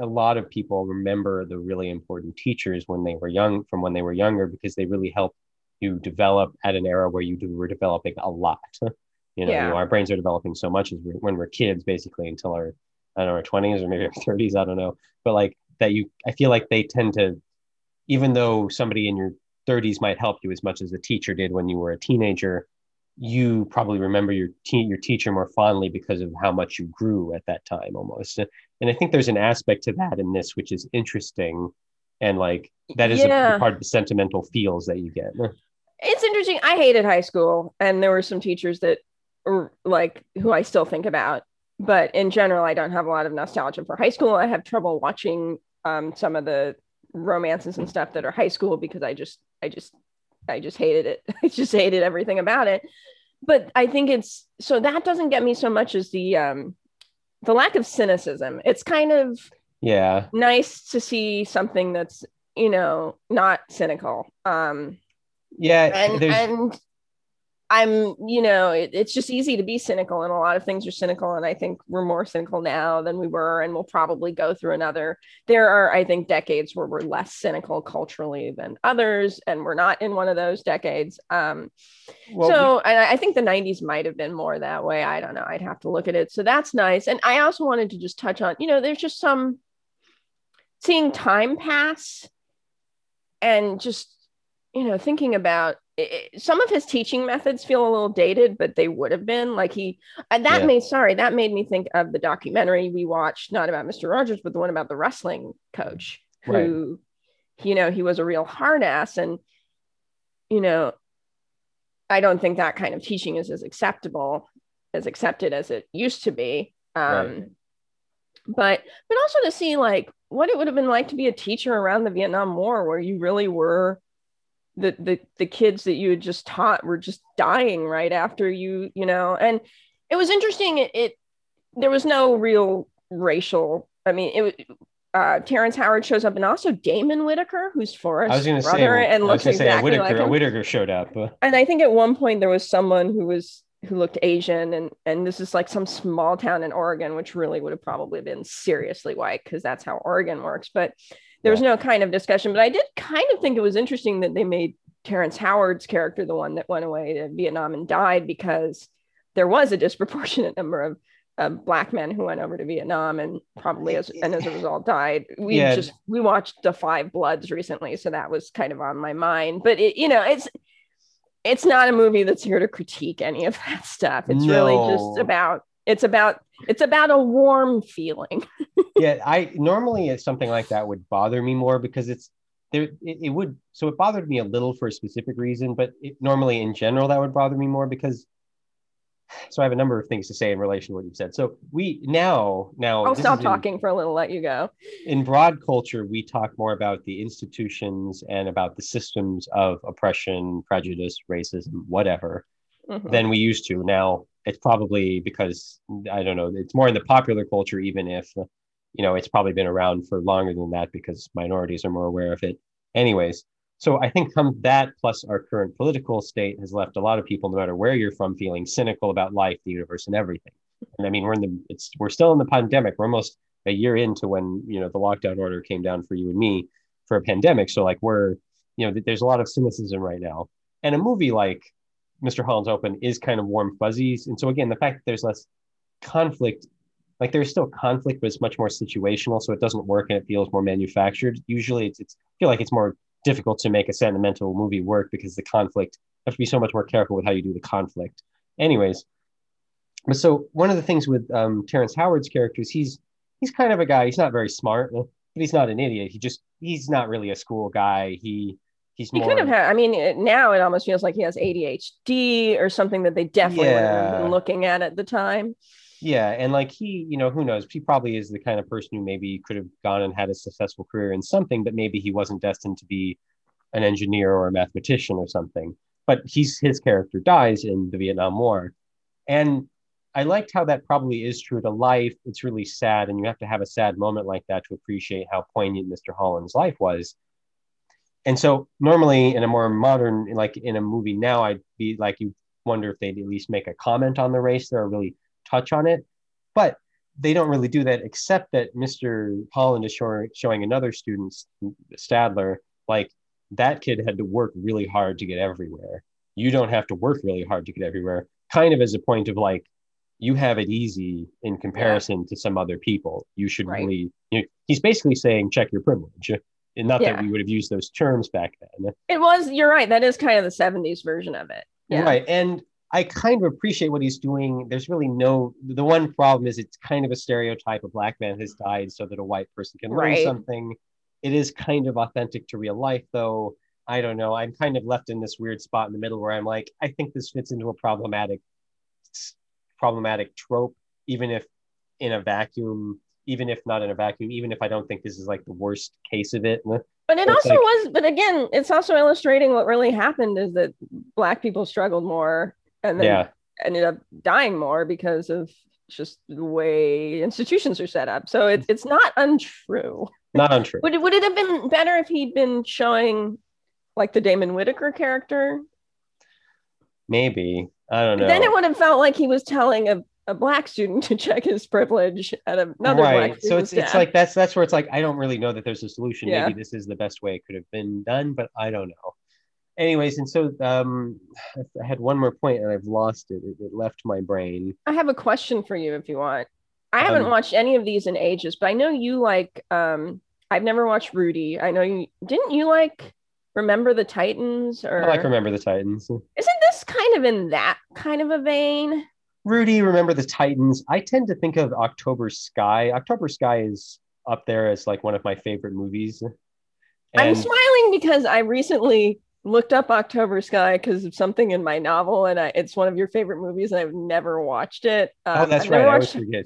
a lot of people remember the really important teachers when they were young from when they were younger because they really helped you develop at an era where you were developing a lot. (laughs) you know, yeah. you know, our brains are developing so much as we're, when we're kids, basically until our I don't know our twenties or maybe our (laughs) thirties. I don't know, but like that, you I feel like they tend to, even though somebody in your 30s might help you as much as a teacher did when you were a teenager you probably remember your te- your teacher more fondly because of how much you grew at that time almost and i think there's an aspect to that in this which is interesting and like that is yeah. a part of the sentimental feels that you get it's interesting. I hated high school, and there were some teachers that, like, who I still think about. But in general, I don't have a lot of nostalgia for high school. I have trouble watching um, some of the romances and stuff that are high school because I just, I just, I just hated it. (laughs) I just hated everything about it. but I think it's so that doesn't get me so much as the um the lack of cynicism. It's kind of yeah nice to see something that's you know not cynical. Um yeah, and and I'm, you know, it, it's just easy to be cynical, and a lot of things are cynical. And I think we're more cynical now than we were, and we'll probably go through another. There are, I think, decades where we're less cynical culturally than others, and we're not in one of those decades. Um, well, so we- I, I think the 90s might have been more that way. I don't know. I'd have to look at it. So that's nice. And I also wanted to just touch on, you know, there's just some seeing time pass and just, you know, thinking about it, some of his teaching methods feel a little dated, but they would have been like he, and that yeah. made, sorry, that made me think of the documentary we watched, not about Mr. Rogers, but the one about the wrestling coach who, right. you know, he was a real hard ass. And, you know, I don't think that kind of teaching is as acceptable, as accepted as it used to be. Um, right. But, but also to see like what it would have been like to be a teacher around the Vietnam War, where you really were the the the kids that you had just taught were just dying right after you you know and it was interesting it, it there was no real racial i mean it was uh, Terrence Howard shows up, and also Damon Whitaker, who's Forest I was going to say, and looks exactly say, Whitaker, like him. Whitaker showed up. And I think at one point there was someone who was who looked Asian, and and this is like some small town in Oregon, which really would have probably been seriously white because that's how Oregon works. But there was no kind of discussion, but I did kind of think it was interesting that they made Terrence Howard's character the one that went away to Vietnam and died because there was a disproportionate (laughs) number of uh, black men who went over to Vietnam and probably as and as a result died. We yeah. just we watched the Five Bloods recently, so that was kind of on my mind. But it, you know, it's it's not a movie that's here to critique any of that stuff. It's no. really just about it's about it's about a warm feeling. (laughs) Yeah i normally something like that would bother me more because it's there it, it, would so it bothered me a little for a specific reason but it, normally in general that would bother me more because so i have a number of things to say in relation to what you've said. So we now now i'll stop talking in, for a little let you go. In broad culture we talk more about the institutions and about the systems of oppression prejudice racism whatever mm-hmm. than we used to. Now it's probably because I don't know. It's more in the popular culture, even if you know it's probably been around for longer than that because minorities are more aware of it. Anyways, so I think that plus our current political state has left a lot of people, no matter where you're from, feeling cynical about life, the universe, and everything. And I mean, we're in the it's we're still in the pandemic. We're almost a year into when you know the lockdown order came down for you and me for a pandemic. So like we're you know there's a lot of cynicism right now. And a movie like Mr. Holland's Opus is kind of warm fuzzies. And so again, the fact that there's less conflict, like there's still conflict, but it's much more situational, so it doesn't work and it feels more manufactured. Usually, it's, it's I feel like it's more difficult to make a sentimental movie work because the conflict you have to be so much more careful with how you do the conflict. Anyways, but so one of the things with um, Terrence Howard's characters, he's he's kind of a guy. He's not very smart, but he's not an idiot. He just he's not really a school guy. He he's he more, could have had i mean now it almost feels like he has adhd or something that they definitely yeah. been looking at at the time. Yeah and like he you know who knows? He probably is the kind of person who maybe could have gone and had a successful career in something but maybe he wasn't destined to be an engineer or a mathematician or something. But he's his character dies in the vietnam war. And i liked how that probably is true to life. It's really sad and you have to have a sad moment like that to appreciate how poignant mr holland's life was and so normally in a more modern like in a movie now i'd be like you wonder if they'd at least make a comment on the race there or really touch on it but they don't really do that except that mr holland is showing, showing another student stadler like that kid had to work really hard to get everywhere you don't have to work really hard to get everywhere kind of as a point of like you have it easy in comparison yeah. to some other people you should right. really you know, he's basically saying check your privilege and not yeah. that we would have used those terms back then. It was, you're right. That is kind of the 70s version of it. Yeah. Right. And I kind of appreciate what he's doing. There's really no, the one problem is it's kind of a stereotype. A black man has died so that a white person can learn right. something. It is kind of authentic to real life, though. I don't know. I'm kind of left in this weird spot in the middle where I'm like, I think this fits into a problematic, problematic trope, even if in a vacuum even if not in a vacuum, even if I don't think this is like the worst case of it. But it also like, was, but again, it's also illustrating what really happened is that black people struggled more and then yeah. ended up dying more because of just the way institutions are set up. So it's it's not untrue. (laughs) Not untrue. would it would it have been better if he'd been showing like the Damon Whitaker character? Maybe. I don't know. Then it would have felt like he was telling a, a black student to check his privilege at another right. black So it's it's like that's that's where it's like I don't really know that there's a solution. Yeah. Maybe this is the best way it could have been done, but I don't know. Anyways, and so um, I had one more point and I've lost it. It, it left my brain. I have a question for you if you want. I haven't um, watched any of these in ages, but I know you like. Um, I've never watched Rudy. I know you didn't. You like Remember the Titans or I like Remember the Titans. Isn't this kind of in that kind of a vein? Rudy, Remember the Titans. I tend to think of October Sky. October Sky is up there as like one of my favorite movies. And... I'm smiling because I recently looked up October Sky because of something in my novel, and I, it's one of your favorite movies, and I've never watched it. Oh, um, oh, that's I've right. Watched, I always forget.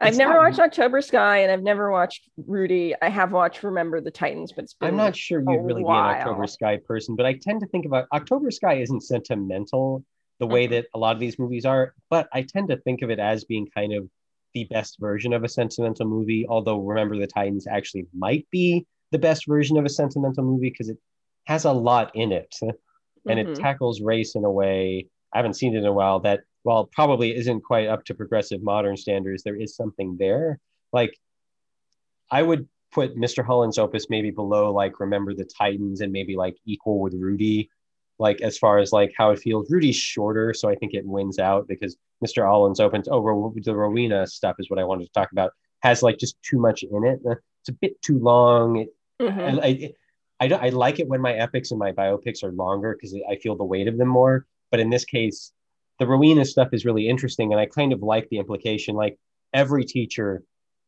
I've never not... watched October Sky and I've never watched Rudy. I have watched Remember the Titans, but it's I'm not sure you'd really while. be an October Sky person, but I tend to think about October Sky isn't sentimental the way mm-hmm. that a lot of these movies are, but I tend to think of it as being kind of the best version of a sentimental movie. Although Remember the Titans actually might be the best version of a sentimental movie because it has a lot in it (laughs) and mm-hmm. it tackles race in a way I haven't seen it in a while that while probably isn't quite up to progressive modern standards, there is something there. Like, I would put Mr. Holland's opus maybe below like Remember the Titans and maybe like equal with Rudy, like as far as like how it feels. Rudy's shorter, so I think it wins out because Mr. Holland's opus. Oh, the Rowena stuff is what I wanted to talk about. Has like just too much in it. It's a bit too long. Mm-hmm. I, I, I, I like it when my epics and my biopics are longer because I feel the weight of them more. But in this case, the Rowena stuff is really interesting. And I kind of like the implication like every teacher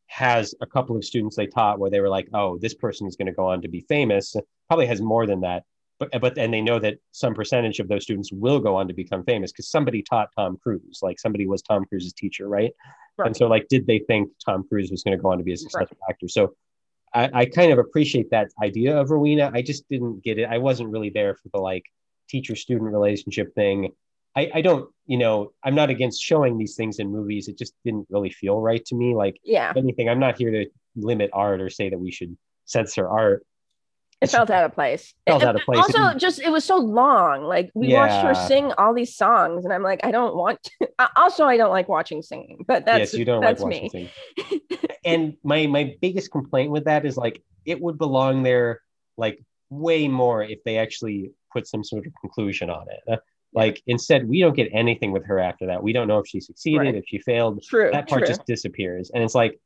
has a couple of students they taught where they were like, oh, this person is going to go on to be famous. Probably has more than that. But, uh, but and they know that some percentage of those students will go on to become famous because somebody taught Tom Cruise, like somebody was Tom Cruise's teacher, right? right. And so, like, did they think Tom Cruise was going to go on to be a successful right. actor? So, I, I kind of appreciate that idea of Rowena. I just didn't get it. I wasn't really there for the like teacher student relationship thing. I, I don't, you know, I'm not against showing these things in movies. It just didn't really feel right to me. Like, yeah, anything. I'm not here to limit art or say that we should censor art. It felt out of place. Felt out of place. Also, just it was so long. Like we yeah. watched her sing all these songs, and I'm like, I don't want. To. (laughs) Also, I don't like watching singing. But that's yes, you don't like watching me. singing. (laughs) and my my biggest complaint with that is like it would belong there like way more if they actually put some sort of conclusion on it. Uh, like instead, we don't get anything with her after that. We don't know if she succeeded, right. if she failed. True. That part true. just disappears. And it's like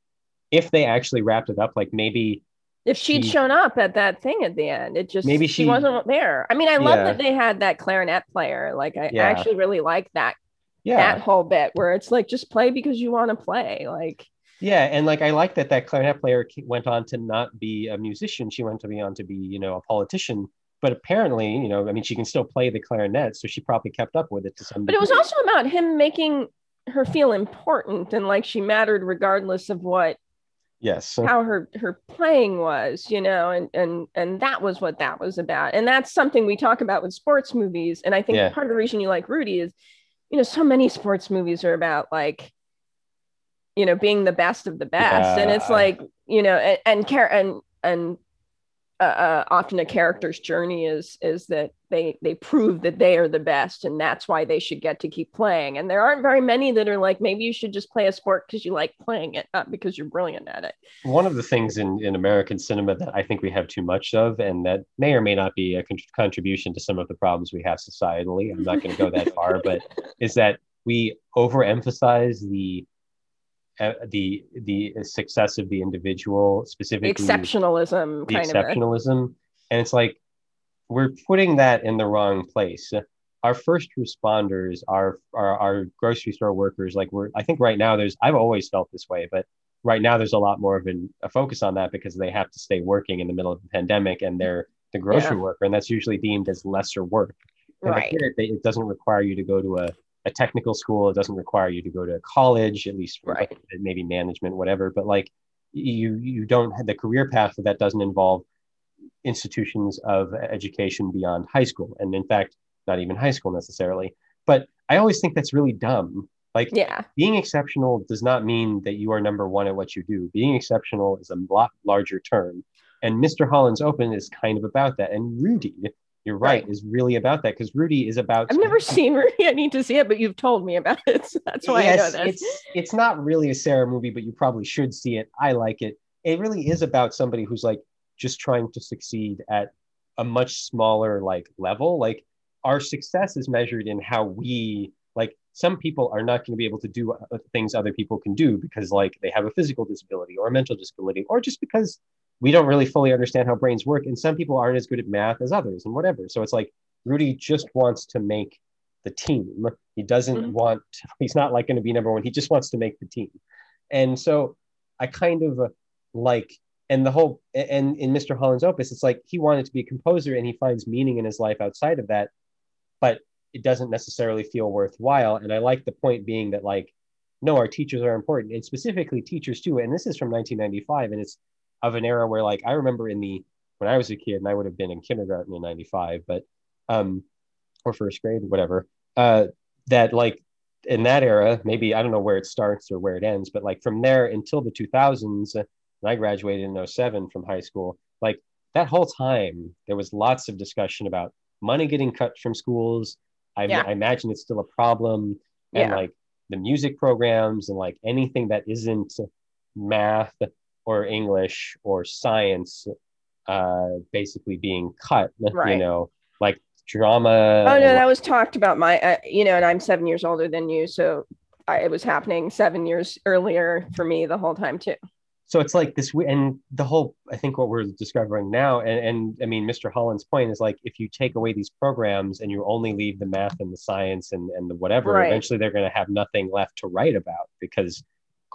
if they actually wrapped it up, like maybe if she'd she, shown up at that thing at the end, it just maybe she, she wasn't there. I mean, I love yeah. that they had that clarinet player. Like I yeah. actually really like that yeah. that whole bit where it's like just play because you want to play. Like yeah, and like I like that that clarinet player went on to not be a musician. She went to be on to be you know a politician but apparently, you know, I mean, she can still play the clarinet, so she probably kept up with it to some. But degree. it was also about him making her feel important and like she mattered regardless of what. Yes. How her her playing was, you know, and and and that was what that was about, and that's something we talk about with sports movies. And I think yeah. part of the reason you like Rudy is, you know, so many sports movies are about like you know being the best of the best yeah. and it's like you know and and care and and uh, uh, often a character's journey is is that they they prove that they are the best and that's why they should get to keep playing and there aren't very many that are like maybe you should just play a sport because you like playing it not because you're brilliant at it one of the things in, in american cinema that i think we have too much of and that may or may not be a con- contribution to some of the problems we have societally i'm not going to go that far but (laughs) is that we overemphasize the uh, the the success of the individual specifically exceptionalism the exceptionalism of. and it's like we're putting that in the wrong place our first responders our, our our grocery store workers like we're i think right now there's i've always felt this way but right now there's a lot more of an, a focus on that because they have to stay working in the middle of the pandemic and they're the grocery yeah. worker and that's usually deemed as lesser work and right. it, it doesn't require you to go to a a technical school. It doesn't require you to go to college, at least right. maybe management, whatever. But like you, you don't have the career path that doesn't involve institutions of education beyond high school, and in fact, not even high school necessarily. But I always think that's really dumb. Like, yeah, being exceptional does not mean that you are number one at what you do. Being exceptional is a lot larger term. And Mr. Holland's Opus is kind of about that. And Rudy, you're right, right. is really about that because Rudy is about. I've never seen Rudy. I need to see it, but you've told me about it. So (laughs) that's why yes, I know this. It's, it's not really a Sarah movie, but you probably should see it. I like it. It really is about somebody who's like just trying to succeed at a much smaller like level. Like our success is measured in how we like some people are not going to be able to do uh, things other people can do because like they have a physical disability or a mental disability or just because we don't really fully understand how brains work and some people aren't as good at math as others and whatever so it's like rudy just wants to make the team he doesn't mm-hmm. want (laughs) he's not like going to be number one he just wants to make the team and so i kind of uh, like and the whole and in mr holland's opus it's like he wanted to be a composer and he finds meaning in his life outside of that but it doesn't necessarily feel worthwhile. And i like the point being that like no our teachers are important. And specifically teachers too. And this is from 1995 and it's of an era where like I remember in the when I was a kid and I would have been in kindergarten in 95, but um or first grade, whatever, uh that like in that era, maybe I don't know where it starts or where it ends, but like from there until the 2000s, and I graduated in 07 from high school, like that whole time there was lots of discussion about money getting cut from schools. I, yeah. I imagine it's still a problem. And yeah. like the music programs and like anything that isn't math or English or science uh, basically being cut, right. you know, like drama. Oh, no, that was talked about my, uh, you know, and I'm seven years older than you. So I, it was happening seven years earlier for me the whole time, too. So it's like this, and the whole, I think what we're discovering now, and, and I mean, Mr. Holland's point is like, if you take away these programs and you only leave the math and the science and, and the whatever, right. eventually they're going to have nothing left to write about because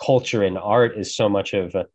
culture and art is so much of a,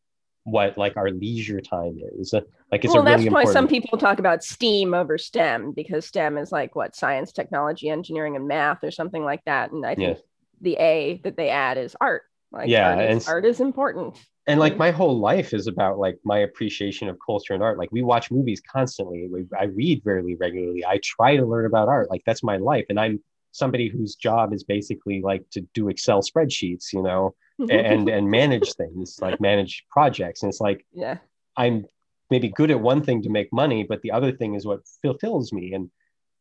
what like our leisure time is. Like it's well, really that's why some people talk about STEAM over STEM because STEM is like what science, technology, engineering, and math or something like that. And I think yeah. the A that they add is art. Like yeah, art is, and art is important. And like mm. my whole life is about like my appreciation of culture and art. Like we watch movies constantly. We, I read very regularly. I try to learn about art. Like that's my life. And I'm somebody whose job is basically like to do Excel spreadsheets, you know, and (laughs) and manage things like manage projects and it's like yeah i'm maybe good at one thing to make money but the other thing is what fulfills me and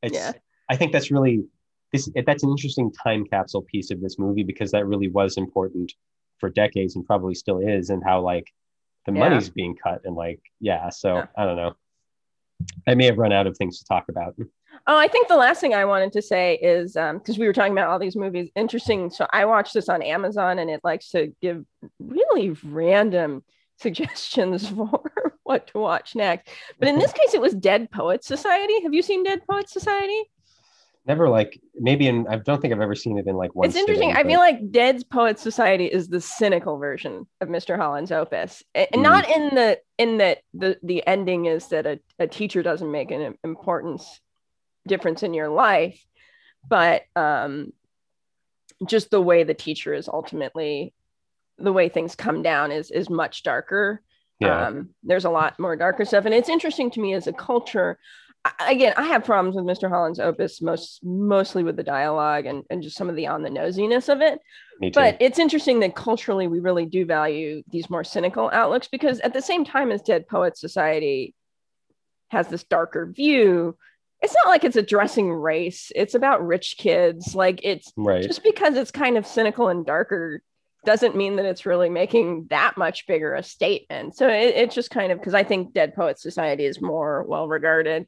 it's yeah. i think that's really this that's an interesting time capsule piece of this movie because that really was important for decades and probably still is and how like the yeah. money's being cut and like yeah so yeah. i don't know i may have run out of things to talk about Oh, I think the last thing I wanted to say is because um, we were talking about all these movies. Interesting. So I watched this on Amazon, and it likes to give really random (laughs) suggestions for (laughs) what to watch next. But in this (laughs) case, it was Dead Poets Society. Have you seen Dead Poets Society? Never like maybe in I don't think I've ever seen it in like one. It's interesting. Sitting, I feel like Dead's Poets Society is the cynical version of Mr. Holland's opus, and mm. not in the in that the the ending is that a, a teacher doesn't make an importance difference in your life but um, just the way the teacher is ultimately the way things come down is is much darker yeah. Um, there's a lot more darker stuff and it's interesting to me as a culture again i have problems with mr holland's opus most mostly with the dialogue and, and just some of the on the nosiness of it but it's interesting that culturally we really do value these more cynical outlooks because at the same time as dead poets society has this darker view it's not like it's addressing race. It's about rich kids. Like it's right. just because it's kind of cynical and darker doesn't mean that it's really making that much bigger a statement. So it, it's just kind of because I think Dead Poets Society is more well regarded.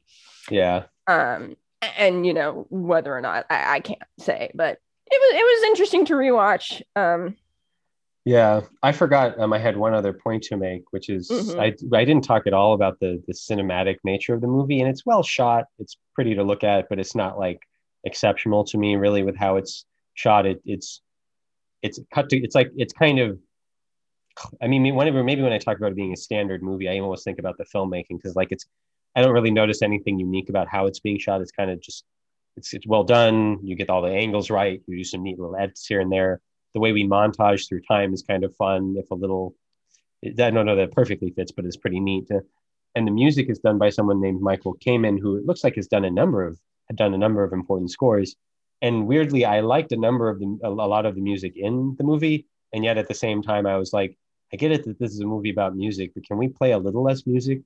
Yeah. Um, and you know whether or not I, I can't say, but it was it was interesting to rewatch. Um, yeah, I forgot. Um, I had one other point to make, which is mm-hmm. I I didn't talk at all about the the cinematic nature of the movie, and it's well shot. It's pretty to look at, but it's not like exceptional to me really with how it's shot. It it's it's cut to it's like it's kind of. I mean, whenever maybe when I talk about it being a standard movie, I almost think about the filmmaking because like it's I don't really notice anything unique about how it's being shot. It's kind of just it's it's well done. You get all the angles right. You do some neat little edits here and there the way we montage through time is kind of fun. If a little, I don't know that perfectly fits, but it's pretty neat. And the music is done by someone named Michael Kamen, who it looks like has done a number of had done a number of important scores. And weirdly, I liked a number of the a lot of the music in the movie, and yet at the same time, I was like, I get it that this is a movie about music, but can we play a little less music?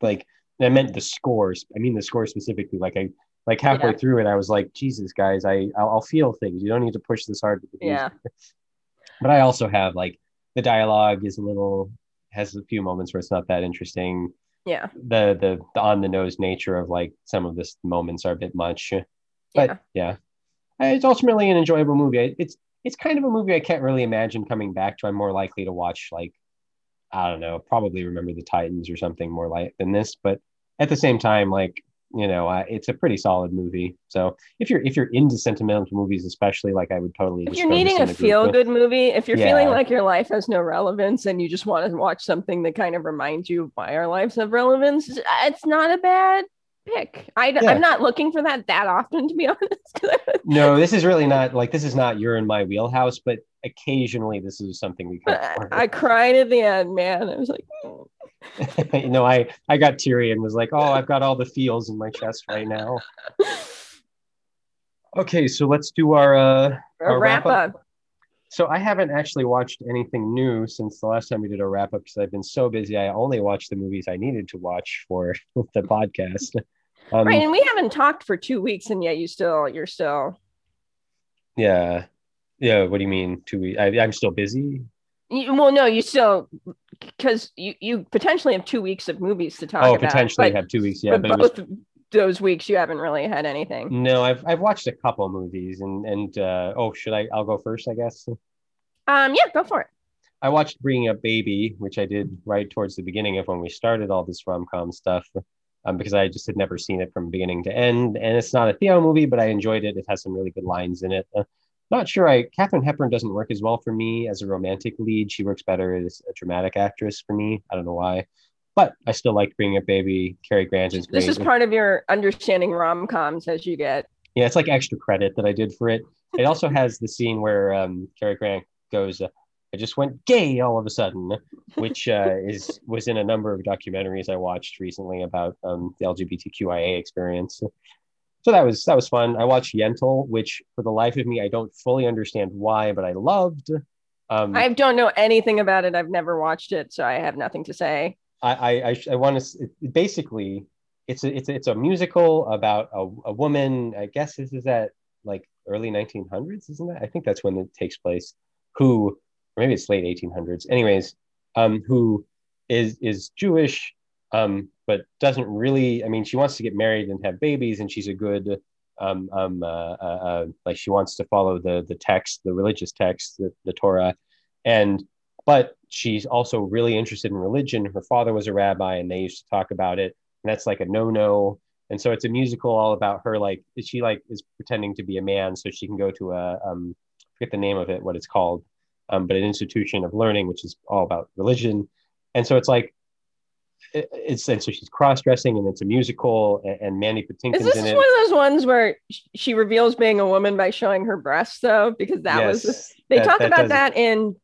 Like, I meant the scores. I mean the score specifically. Like I like halfway yeah. through it, I was like, Jesus, guys, I I'll, I'll, feel things. You don't need to push this hard with the music. Yeah. (laughs) but I also have like the dialogue is a little has a few moments where it's not that interesting. Yeah. The the the on the nose nature of like some of this moments are a bit much. But yeah. yeah. It's ultimately an enjoyable movie. It's it's kind of a movie I can't really imagine coming back to. I'm more likely to watch like I don't know, probably remember the Titans or something more like than this. But at the same time, like you know, uh, it's a pretty solid movie. So if you're if you're into sentimental movies, especially, like I would totally. If you're needing a feel good movie, if you're yeah. feeling like your life has no relevance and you just want to watch something that kind of reminds you why our lives have relevance, it's not a bad pick. I, yeah. I'm not looking for that that often, to be (laughs) honest. no, this is really not like this is not you're in my wheelhouse, but occasionally this is something we. I, I cried at the end, man. I was like. (laughs) you know, I I got teary and was like, "Oh, I've got all the feels in my chest right now." Okay, so let's do our uh, our wrap up. up. So I haven't actually watched anything new since the last time we did a wrap up because I've been so busy. I only watched the movies I needed to watch for (laughs) the podcast. Um, right, and we haven't talked for two weeks, and yet you still you're still. Yeah, yeah. What do you mean two weeks? I, I'm still busy. You, well, no, you still because you you potentially have two weeks of movies to talk about. oh, about. potentially have two weeks. Yeah, but, but both was... those weeks you haven't really had anything. No, I've I've watched a couple movies, and and uh, oh, should I? I'll go first, I guess. Um, yeah, go for it. I watched Bringing Up Baby, which I did right towards the beginning of when we started all this rom com stuff, um, because I just had never seen it from beginning to end. And it's not a Theo movie, but I enjoyed it. It has some really good lines in it. Uh, not sure. I Katharine Hepburn doesn't work as well for me as a romantic lead. She works better as a dramatic actress for me. I don't know why, but I still like Bringing Up Baby. Cary Grant is great. This is part of your understanding rom coms as you get. Yeah, it's like extra credit that I did for it. It also has the scene where um, Cary Grant goes, uh, "I just went gay all of a sudden," which uh, is was in a number of documentaries I watched recently about um, the LGBTQIA experience so that was that was fun. I watched Yentl, which for the life of me I don't fully understand why, but I loved. Um, I don't know anything about it. I've never watched it, so I have nothing to say. I I, I, I want to basically it's a, it's a, it's a musical about a, a woman. I guess this is at like early 1900s, isn't it? I think that's when it takes place. Who maybe it's late 1800s. Anyways, um, who is is Jewish um, but doesn't really. I mean, she wants to get married and have babies, and she's a good, um, um, uh, uh, uh, like she wants to follow the the text, the religious text, the, the Torah, and but she's also really interested in religion. Her father was a rabbi, and they used to talk about it, and that's like a no no. And so it's a musical all about her. Like she like is pretending to be a man so she can go to a um, forget the name of it, what it's called, um, but an institution of learning, which is all about religion. And so it's like it's and so she's cross dressing and it's a musical and, and Mandy Patinkin's is this in one of those ones where she reveals being a woman by showing her breasts though because that yes, was they that, talk that about that in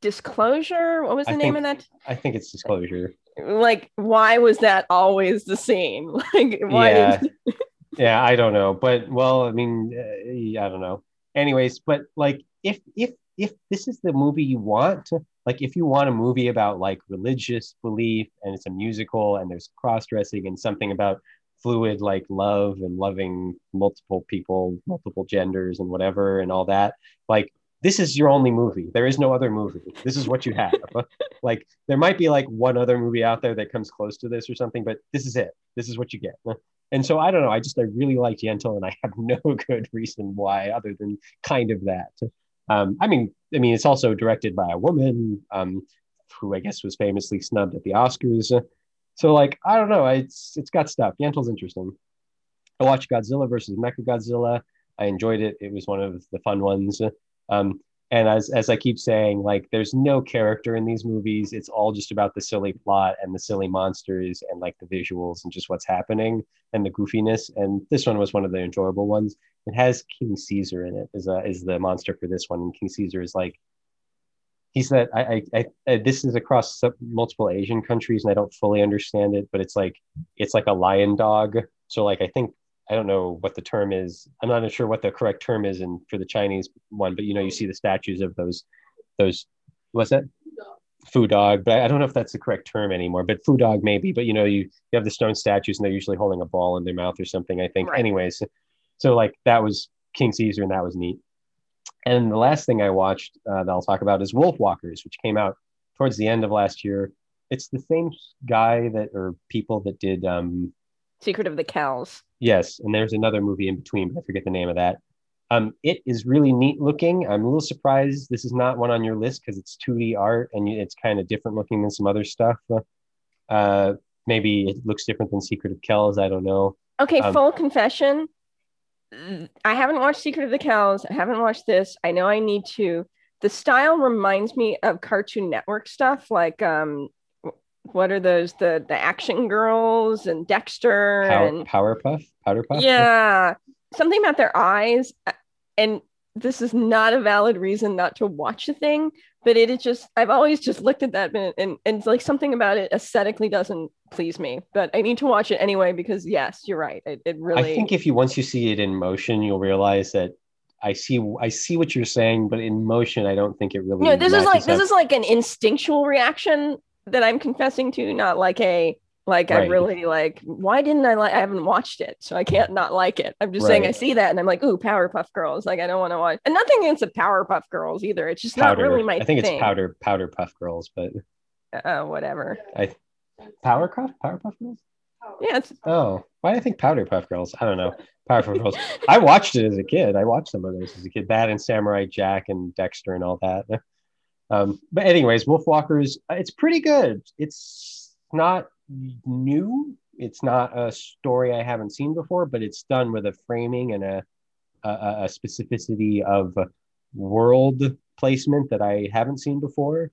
Disclosure. What was the I name think, of that? I think it's Disclosure. Like, why was that always the scene? (laughs) Like, why? Yeah, did... (laughs) yeah, I don't know, but well, I mean, uh, I don't know. Anyways, but like, if if if this is the movie you want, like if you want a movie about like religious belief and it's a musical and there's cross dressing and something about fluid like love and loving multiple people, multiple genders and whatever and all that, like this is your only movie. There is no other movie. This is what you have. (laughs) like there might be like one other movie out there that comes close to this or something, but this is it. This is what you get. (laughs) And so I don't know. I just I really liked Yentl, and I have (laughs) no good reason why other than kind of that. Um, I mean, I mean, it's also directed by a woman um, who I guess was famously snubbed at the Oscars. So, like, I don't know. It's it's got stuff. Yentl's interesting. I watched Godzilla versus Mechagodzilla. I enjoyed it. It was one of the fun ones. Um, and as as I keep saying, like there's no character in these movies. It's all just about the silly plot and the silly monsters and like the visuals and just what's happening and the goofiness. And this one was one of the enjoyable ones. It has King Caesar in it is a, is the monster for this one. And King Caesar is like he said I, I, I this is across multiple Asian countries and I don't fully understand it, but it's like it's like a lion dog. So like I think I don't know what the term is. I'm not sure what the correct term is in for the Chinese one, but you know, you see the statues of those those what's that? Fu dog, but I don't know if that's the correct term anymore. But fu dog maybe. But you know, you you have the stone statues, and they're usually holding a ball in their mouth or something. I think. Right. Anyways, so like that was King Caesar, and that was neat. And the last thing I watched uh, that I'll talk about is Wolfwalkers, which came out towards the end of last year. It's the same guy that or people that did um, Secret of the Kells. Yes, and there's another movie in between, but I forget the name of that. Um, it is really neat looking. I'm a little surprised this is not one on your list because it's 2D art and it's kind of different looking than some other stuff. Uh, maybe it looks different than Secret of Kells. I don't know. Okay, um, full confession. I haven't watched Secret of the Kells. I haven't watched this. I know I need to. The style reminds me of Cartoon Network stuff, like um, what are those the the Action Girls and Dexter Power, and Powerpuff, Powderpuff. Yeah, something about their eyes, uh, and this is not a valid reason not to watch a thing, but it is just I've always just looked at that and, and, and like something about it aesthetically doesn't please me, but I need to watch it anyway because yes, you're right. It, it really. I think if you once you see it in motion, you'll realize that I see I see what you're saying, but in motion, I don't think it really. No, this is like up. this is like an instinctual reaction that I'm confessing to, not like a like right. I really like. Why didn't I like? I haven't watched it, so I can't not like it. I'm just right. saying I see that and I'm like, ooh, Powerpuff Girls. Like I don't want to watch, and nothing against the Powerpuff Girls either. It's just powder. not really my. I think thing. it's powder powder puff girls, but uh, whatever. I Powerpuff Powerpuff Girls. Yeah. It's... Oh, why do I think Powder Puff Girls? I don't know. Powerpuff Girls. I watched it as a kid. I watched some of those as a kid. That and Samurai Jack and Dexter and all that. Um, but anyways, Wolfwalkers, uh, it's pretty good. It's not new. It's not a story I haven't seen before, but it's done with a framing and a, a, a specificity of world placement that I haven't seen before.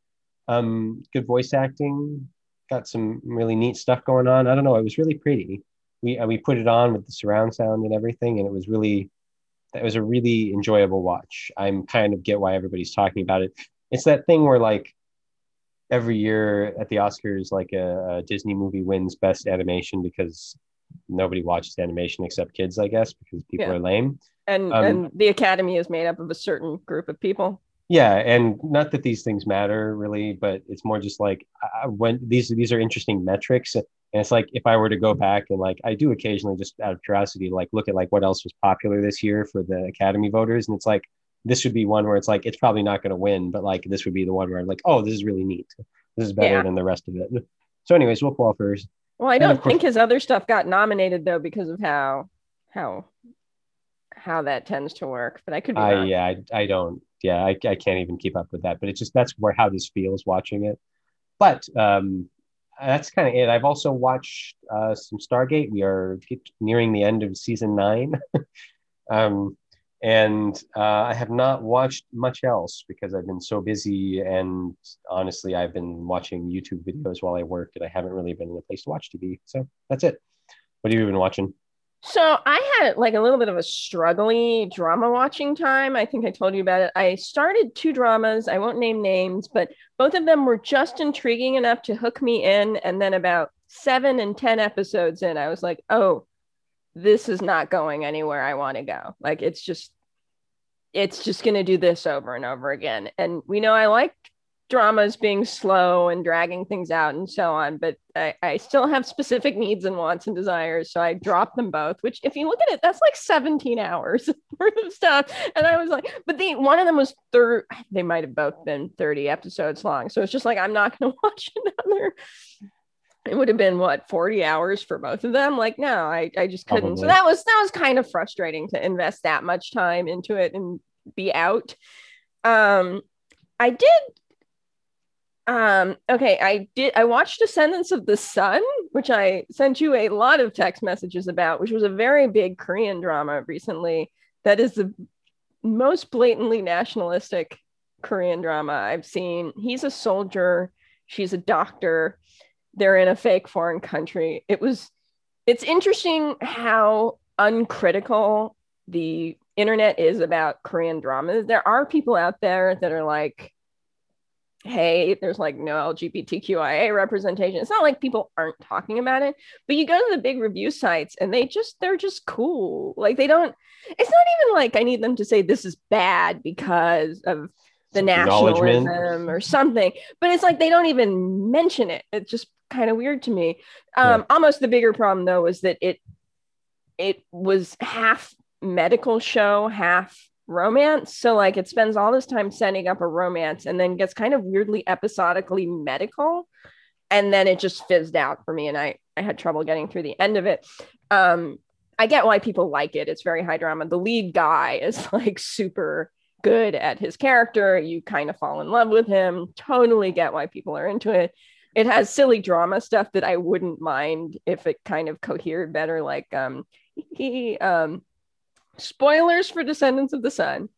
Um, good voice acting, got some really neat stuff going on. I don't know. It was really pretty. We uh, we put it on with the surround sound and everything, and it was really it was a really enjoyable watch. I'm kind of get why everybody's talking about it it's that thing where like every year at the Oscars, like a, a, Disney movie wins best animation because nobody watches animation except kids, I guess, because people yeah. are lame. And um, and the Academy is made up of a certain group of people. Yeah, and not that these things matter really, but it's more just like I, when these these are interesting metrics, and it's like if I were to go back and like I do occasionally just out of curiosity, like look at like what else was popular this year for the Academy voters, and it's like this would be one where it's like it's probably not going to win, but like this would be the one where I'm like, oh, this is really neat. This is better yeah. than the rest of it. (laughs) So, anyways, Wolfwalkers. Well, I don't think his other stuff got nominated though because of how how how that tends to work. But I could. Be I yeah, I, I don't. Yeah, I, I can't even keep up with that. But it's just that's where how this feels watching it. But um, that's kind of it. I've also watched uh, some Stargate. We are nearing the end of season nine. (laughs) um, and uh, I have not watched much else because I've been so busy. And honestly, I've been watching YouTube videos while I work, and I haven't really been in a place to watch TV. So that's it. What have you been watching? So I had like a little bit of a struggly drama watching time. I think I told you about it. I started two dramas. I won't name names, but both of them were just intriguing enough to hook me in. And then about seven and 10 episodes in, I was like, oh, this is not going anywhere I want to go. Like it's just it's just going to do this over and over again. And we know I like dramas being slow and dragging things out and so on, but I, I still have specific needs and wants and desires. So I dropped them both, which if you look at it, that's like 17 hours (laughs) worth of stuff. And I was like, but the one of them was third, they might have both been 30 episodes long. So it's just like, I'm not to (laughs) watch another it would have been what 40 hours for both of them? Like no i, I just couldn't. Probably. so that was that was kind of frustrating to invest that much time into it and be out. Um i did um okay i did i watched descendants of the sun which i sent you a lot of text messages about which was a very big korean drama recently that is the most blatantly nationalistic korean drama i've seen. He's a soldier. She's a doctor they're in a fake foreign country. It was it's interesting how uncritical the internet is about Korean dramas. There are people out there that are like hey, there's like no LGBTQIA representation. It's not like people aren't talking about it, but you go to the big review sites and they just, they're just cool. Like they don't, it's not even like I need them to say this is bad because of the nationalism or something, but it's like they don't even mention it. It's just kind of weird to me. Um, yeah. Almost the bigger problem though was that it, it was half medical show, half romance. So like it spends all this time setting up a romance and then gets kind of weirdly episodically medical. And then it just fizzed out for me. And I, I had trouble getting through the end of it. Um, I get why people like it. It's very high drama. The lead guy (laughs) is like super good at his character. You kind of fall in love with him. Totally get why people are into it. It has silly drama stuff that I wouldn't mind if it kind of cohered better. Like um, (laughs) he um, spoilers for Descendants of the Sun.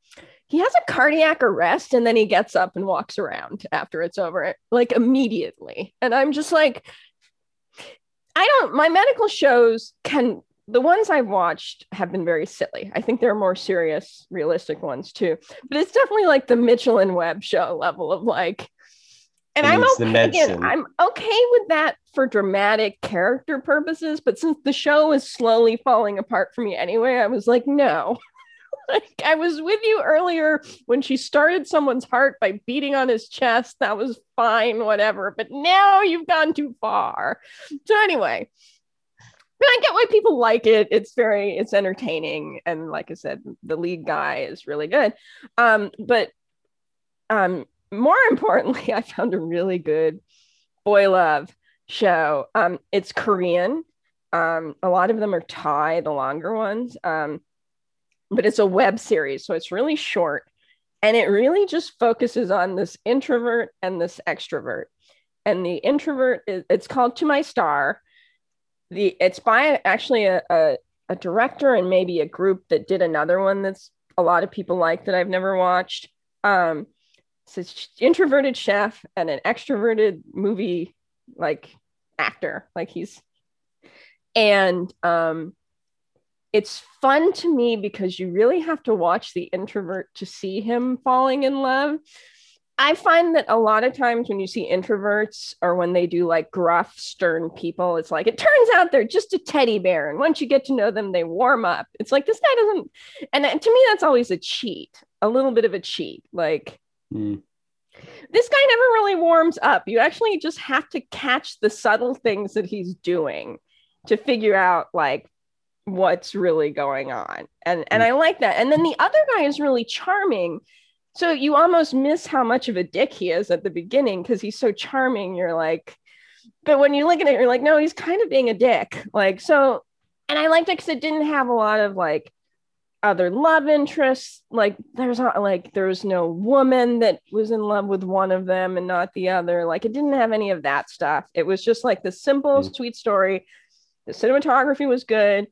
He has a cardiac arrest and then he gets up and walks around after it's over, like immediately. And I'm just like, I don't, my medical shows can, the ones I've watched have been very silly. I think there are more serious, realistic ones too. But it's definitely like the Mitchell and Webb show level of like, and I'm okay, again, I'm okay with that for dramatic character purposes, but since the show is slowly falling apart for me anyway, I was like, no. (laughs) like I was with you earlier when she started someone's heart by beating on his chest. That was fine, whatever. But now you've gone too far. So anyway, but I get why people like it. It's very, it's entertaining, and like I said, the lead guy is really good. Um, but um, more importantly, (laughs) I found a really good boy love show. Um, it's Korean. Um, a lot of them are Thai, the longer ones. Um, but it's a web series, so it's really short, and it really just focuses on this introvert and this extrovert. And the introvert is it's called To My Star. The it's by actually a, a, a director and maybe a group that did another one that's a lot of people like that I've never watched. Um, it's an introverted chef and an extroverted movie like actor. Like he's and um it's fun to me because you really have to watch the introvert to see him falling in love. I find that a lot of times when you see introverts or when they do like gruff stern people it's like it turns out they're just a teddy bear and once you get to know them they warm up. It's like this guy doesn't and to me that's always a cheat a little bit of a cheat. Like Mm. This guy never really warms up. You actually just have to catch the subtle things that he's doing to figure out like what's really going on. And and I like that. And then the other guy is really charming. So you almost miss how much of a dick he is at the beginning because he's so charming. You're like, but when you look at it, you're like, no, he's kind of being a dick. Like, so, and I liked it because it didn't have a lot of like other love interests. Like there's not like there was no woman that was in love with one of them and not the other. Like it didn't have any of that stuff. It was just like the simple mm. sweet story. The cinematography was good.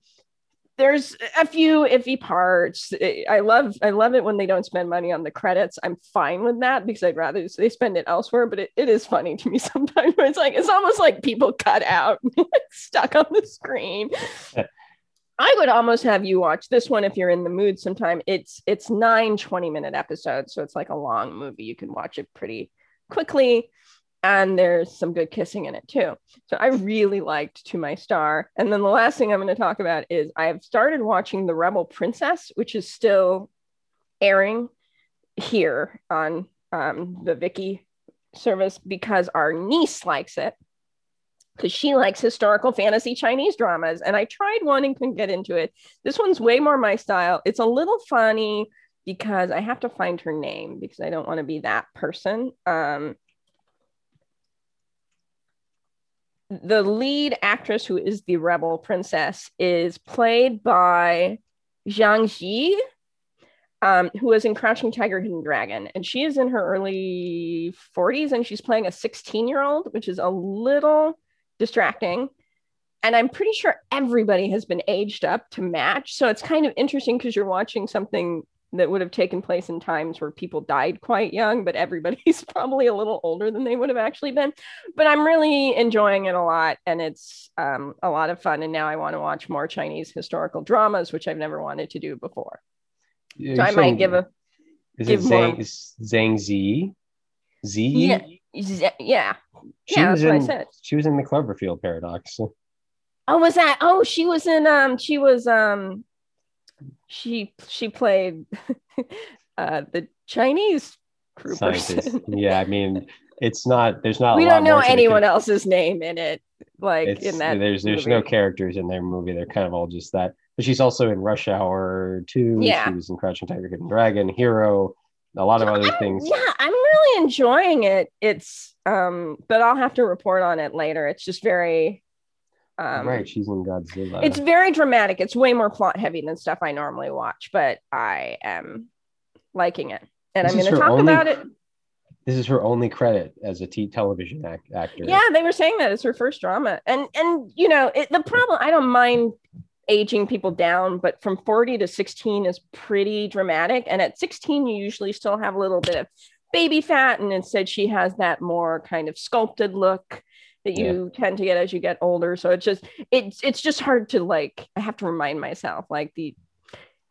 There's a few iffy parts. I love i love it when they don't spend money on the credits. I'm fine with that because i'd rather they spend it elsewhere but it, it is funny to me (laughs) sometimes. It's like it's almost like people cut out (laughs) stuck on the screen I would almost have you watch this one if you're in the mood sometime. It's it's nine 20 minute episodes, so it's like a long movie. You can watch it pretty quickly. And there's some good kissing in it too. So I really liked To My Star. And then the last thing I'm going to talk about is I have started watching The Rebel Princess, which is still airing here on um, the Viki service because our niece likes it because she likes historical fantasy Chinese dramas. And I tried one and couldn't get into it. This one's way more my style. It's a little funny because I have to find her name because I don't want to be that person. Um, the lead actress who is the rebel princess is played by Zhang Ji, um, who is in Crouching Tiger, Hidden Dragon. And she is in her early 40s and she's playing a 16 year old, which is a little distracting. And I'm pretty sure everybody has been aged up to match. So it's kind of interesting because you're watching something that would have taken place in times where people died quite young, but everybody's (laughs) probably a little older than they would have actually been. But I'm really enjoying it a lot, and it's um, a lot of fun. And now I want to watch more Chinese historical dramas, which I've never wanted to do before. Yeah, so I might give a is give it Zhang. Zhang Zi? Z. Yeah, Z- yeah. She yeah, was that's what I in. said. She was in the Cloverfield paradox. Oh, was that? Oh, she was in. Um, she was. Um, she she played (laughs) uh the Chinese crew Scientist. person. (laughs) yeah, I mean, it's not. There's not. we lot don't know the anyone else's name in it. Like in that. there's there's movie. no characters in their movie. They're kind of all just that. But she's also in Rush Hour 2. Yeah. She was in Crouching Tiger, Hidden Dragon, Hero, a lot of other I'm- things. Yeah, I'm really enjoying it. It's um, but I'll have to report on it later. It's just very um right, she's in Godzilla. it's very dramatic. It's way more plot heavy than stuff I normally watch, but I am liking it. And This I'm going to talk only- about it. this is her only credit as a t- television act- actor. Yeah, they were saying that it's her first drama. And and you know, it, the problem I don't mind aging people down, but from 40 to 16 is pretty dramatic. And at 16 you usually still have a little bit of baby fat and instead she has that more kind of sculpted look that you tend to get as you get older. So it's just it's it's just hard to like I have to remind myself like the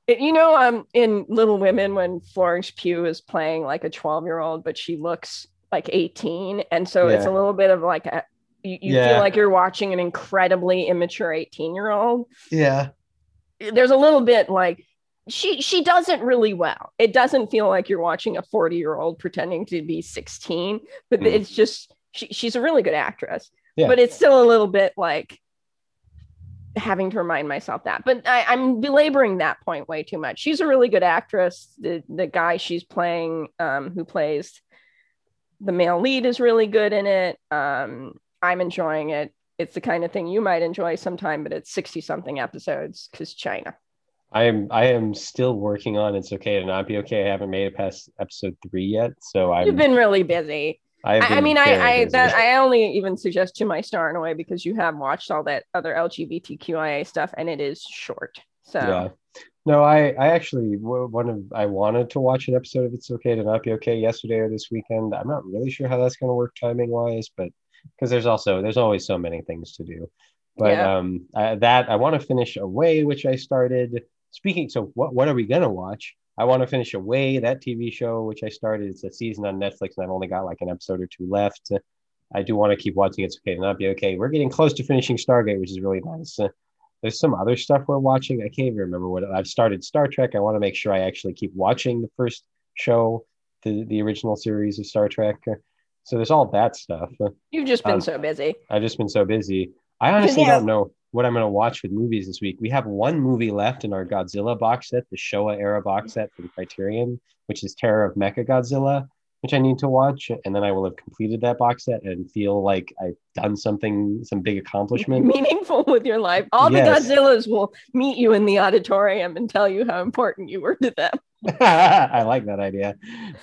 it- you know um in Little Women when Florence Pugh is playing like a 12 year old but she looks like 18 and so it's a little bit of like a you, you Yeah. feel like you're watching an incredibly immature 18 year old yeah, there's a little bit like she she does it really well. It doesn't feel like you're watching a 40 year old pretending to be 16 but Mm. it's just she, she's a really good actress. Yeah. but it's still a little bit like having to remind myself that. But I, i'm belaboring that point way too much. She's a really good actress. The the guy she's playing um who plays the male lead is really good in it. Um i'm enjoying it it's the kind of thing you might enjoy sometime but it's 60 something episodes because china I am. I am still working on. It's okay to not be okay. I haven't made it past episode three yet, so you've been really busy I've I, I mean, I, I that I only even suggest to my star in a way because you have watched all that other LGBTQIA stuff, and it is short. So yeah. No, I. I actually one of. I wanted to watch an episode of It's Okay to Not Be Okay yesterday or this weekend. I'm not really sure how that's going to work timing wise, but because there's also there's always so many things to do. But Yeah. um, I, that I want to finish Away, which I started. Speaking, so what what are we gonna watch? I want to finish Away, that TV show which I started. It's a season on Netflix, and I've only got like an episode or two left. I do want to keep watching. It's okay to not be okay. We're getting close to finishing Stargate, which is really nice. There's some other stuff we're watching. I can't even remember what I've started. Star Trek. I want to make sure I actually keep watching the first show, the the original series of Star Trek. So there's all that stuff. you've just been Um, so busy. I've just been so busy. I honestly Yeah. don't know what I'm going to watch with movies this week. We have one movie left in our Godzilla box set, the Showa era box set from Criterion, which is Terror of Mecha Godzilla, which I need to watch, and then I will have completed that box set and feel like I've done something, some big accomplishment. (laughs) Meaningful with your life. All Yes. the Godzillas will meet you in the auditorium and tell you how important you were to them. (laughs) I like that idea.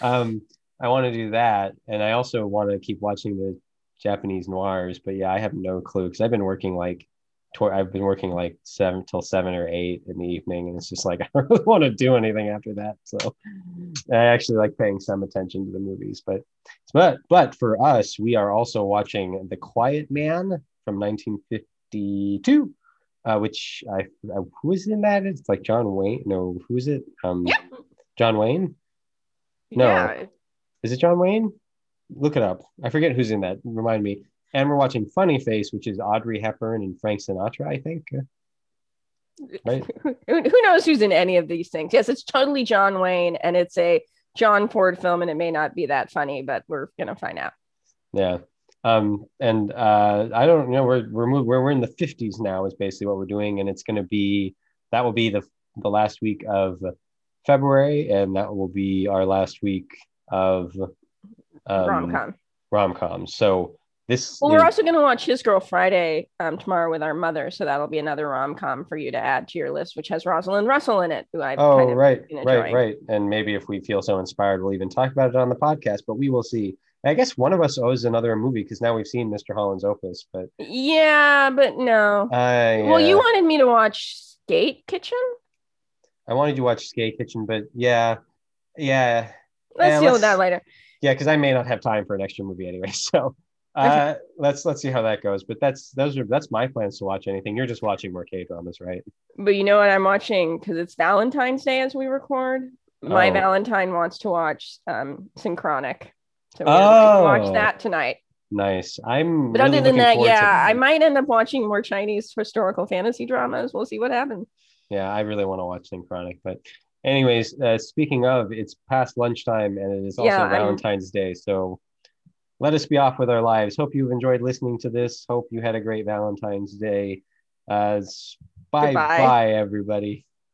Um, I want to do that, and I also want to keep watching the Japanese noirs. But yeah, I have no clue because I've been working like, tw- I've been working like seven till seven or eight in the evening, and it's just like (laughs) I don't really want to do anything after that. So I actually like paying some attention to the movies. But but but for us, we are also watching The Quiet Man from 1952. Uh, which I, I who is in that? It's like John Wayne. No, who is it? Um. John Wayne. No. Yeah. Is it John Wayne? Look it up. I forget who's in that. Remind me. And we're watching Funny Face, which is Audrey Hepburn and Frank Sinatra, I think. (laughs) Right? Who knows who's in any of these things? Yes, it's totally John Wayne and it's a John Ford film, and it may not be that funny, but we're gonna find out. Yeah. Um, and uh, I don't know. We're we're move, we're we're in the fifties now. Is basically what we're doing, and it's going to be that will be the the last week of February, and that will be our last week of um, Rom com. rom coms. So this Well, is- we're also going to watch His Girl Friday um, tomorrow with our mother, so that'll be another rom com for you to add to your list, which has Rosalind Russell in it, who I've Oh, kind of right, right, right. And maybe if we feel so inspired, we'll even talk about it on the podcast, but we will see. I guess one of us owes another movie because now we've seen Mr. Holland's Opus, but Yeah, but no. I, Well, you uh, wanted me to watch Skate Kitchen. I wanted you to watch Skate Kitchen, but yeah, yeah, Let's deal with that later. yeah, because I may not have time for an extra movie anyway. (laughs) So uh, let's let's see how that goes. But that's those are that's my plans to watch anything. You're just watching more K dramas, right? But you know what I'm watching because it's Valentine's Day as we record. My Oh. Valentine wants to watch um, Synchronic. So we're oh. watch that tonight. Nice. I'm. But really other than that, yeah, I (laughs) might end up watching more Chinese historical fantasy dramas. We'll see what happens. Yeah, I really want to watch Synchronic, but anyways, uh, speaking of, it's past lunchtime and it is also yeah, Valentine's I'm... Day, so let us be off with our lives. Hope you've enjoyed listening to this. Hope you had a great Valentine's Day. Uh, bye, bye, everybody.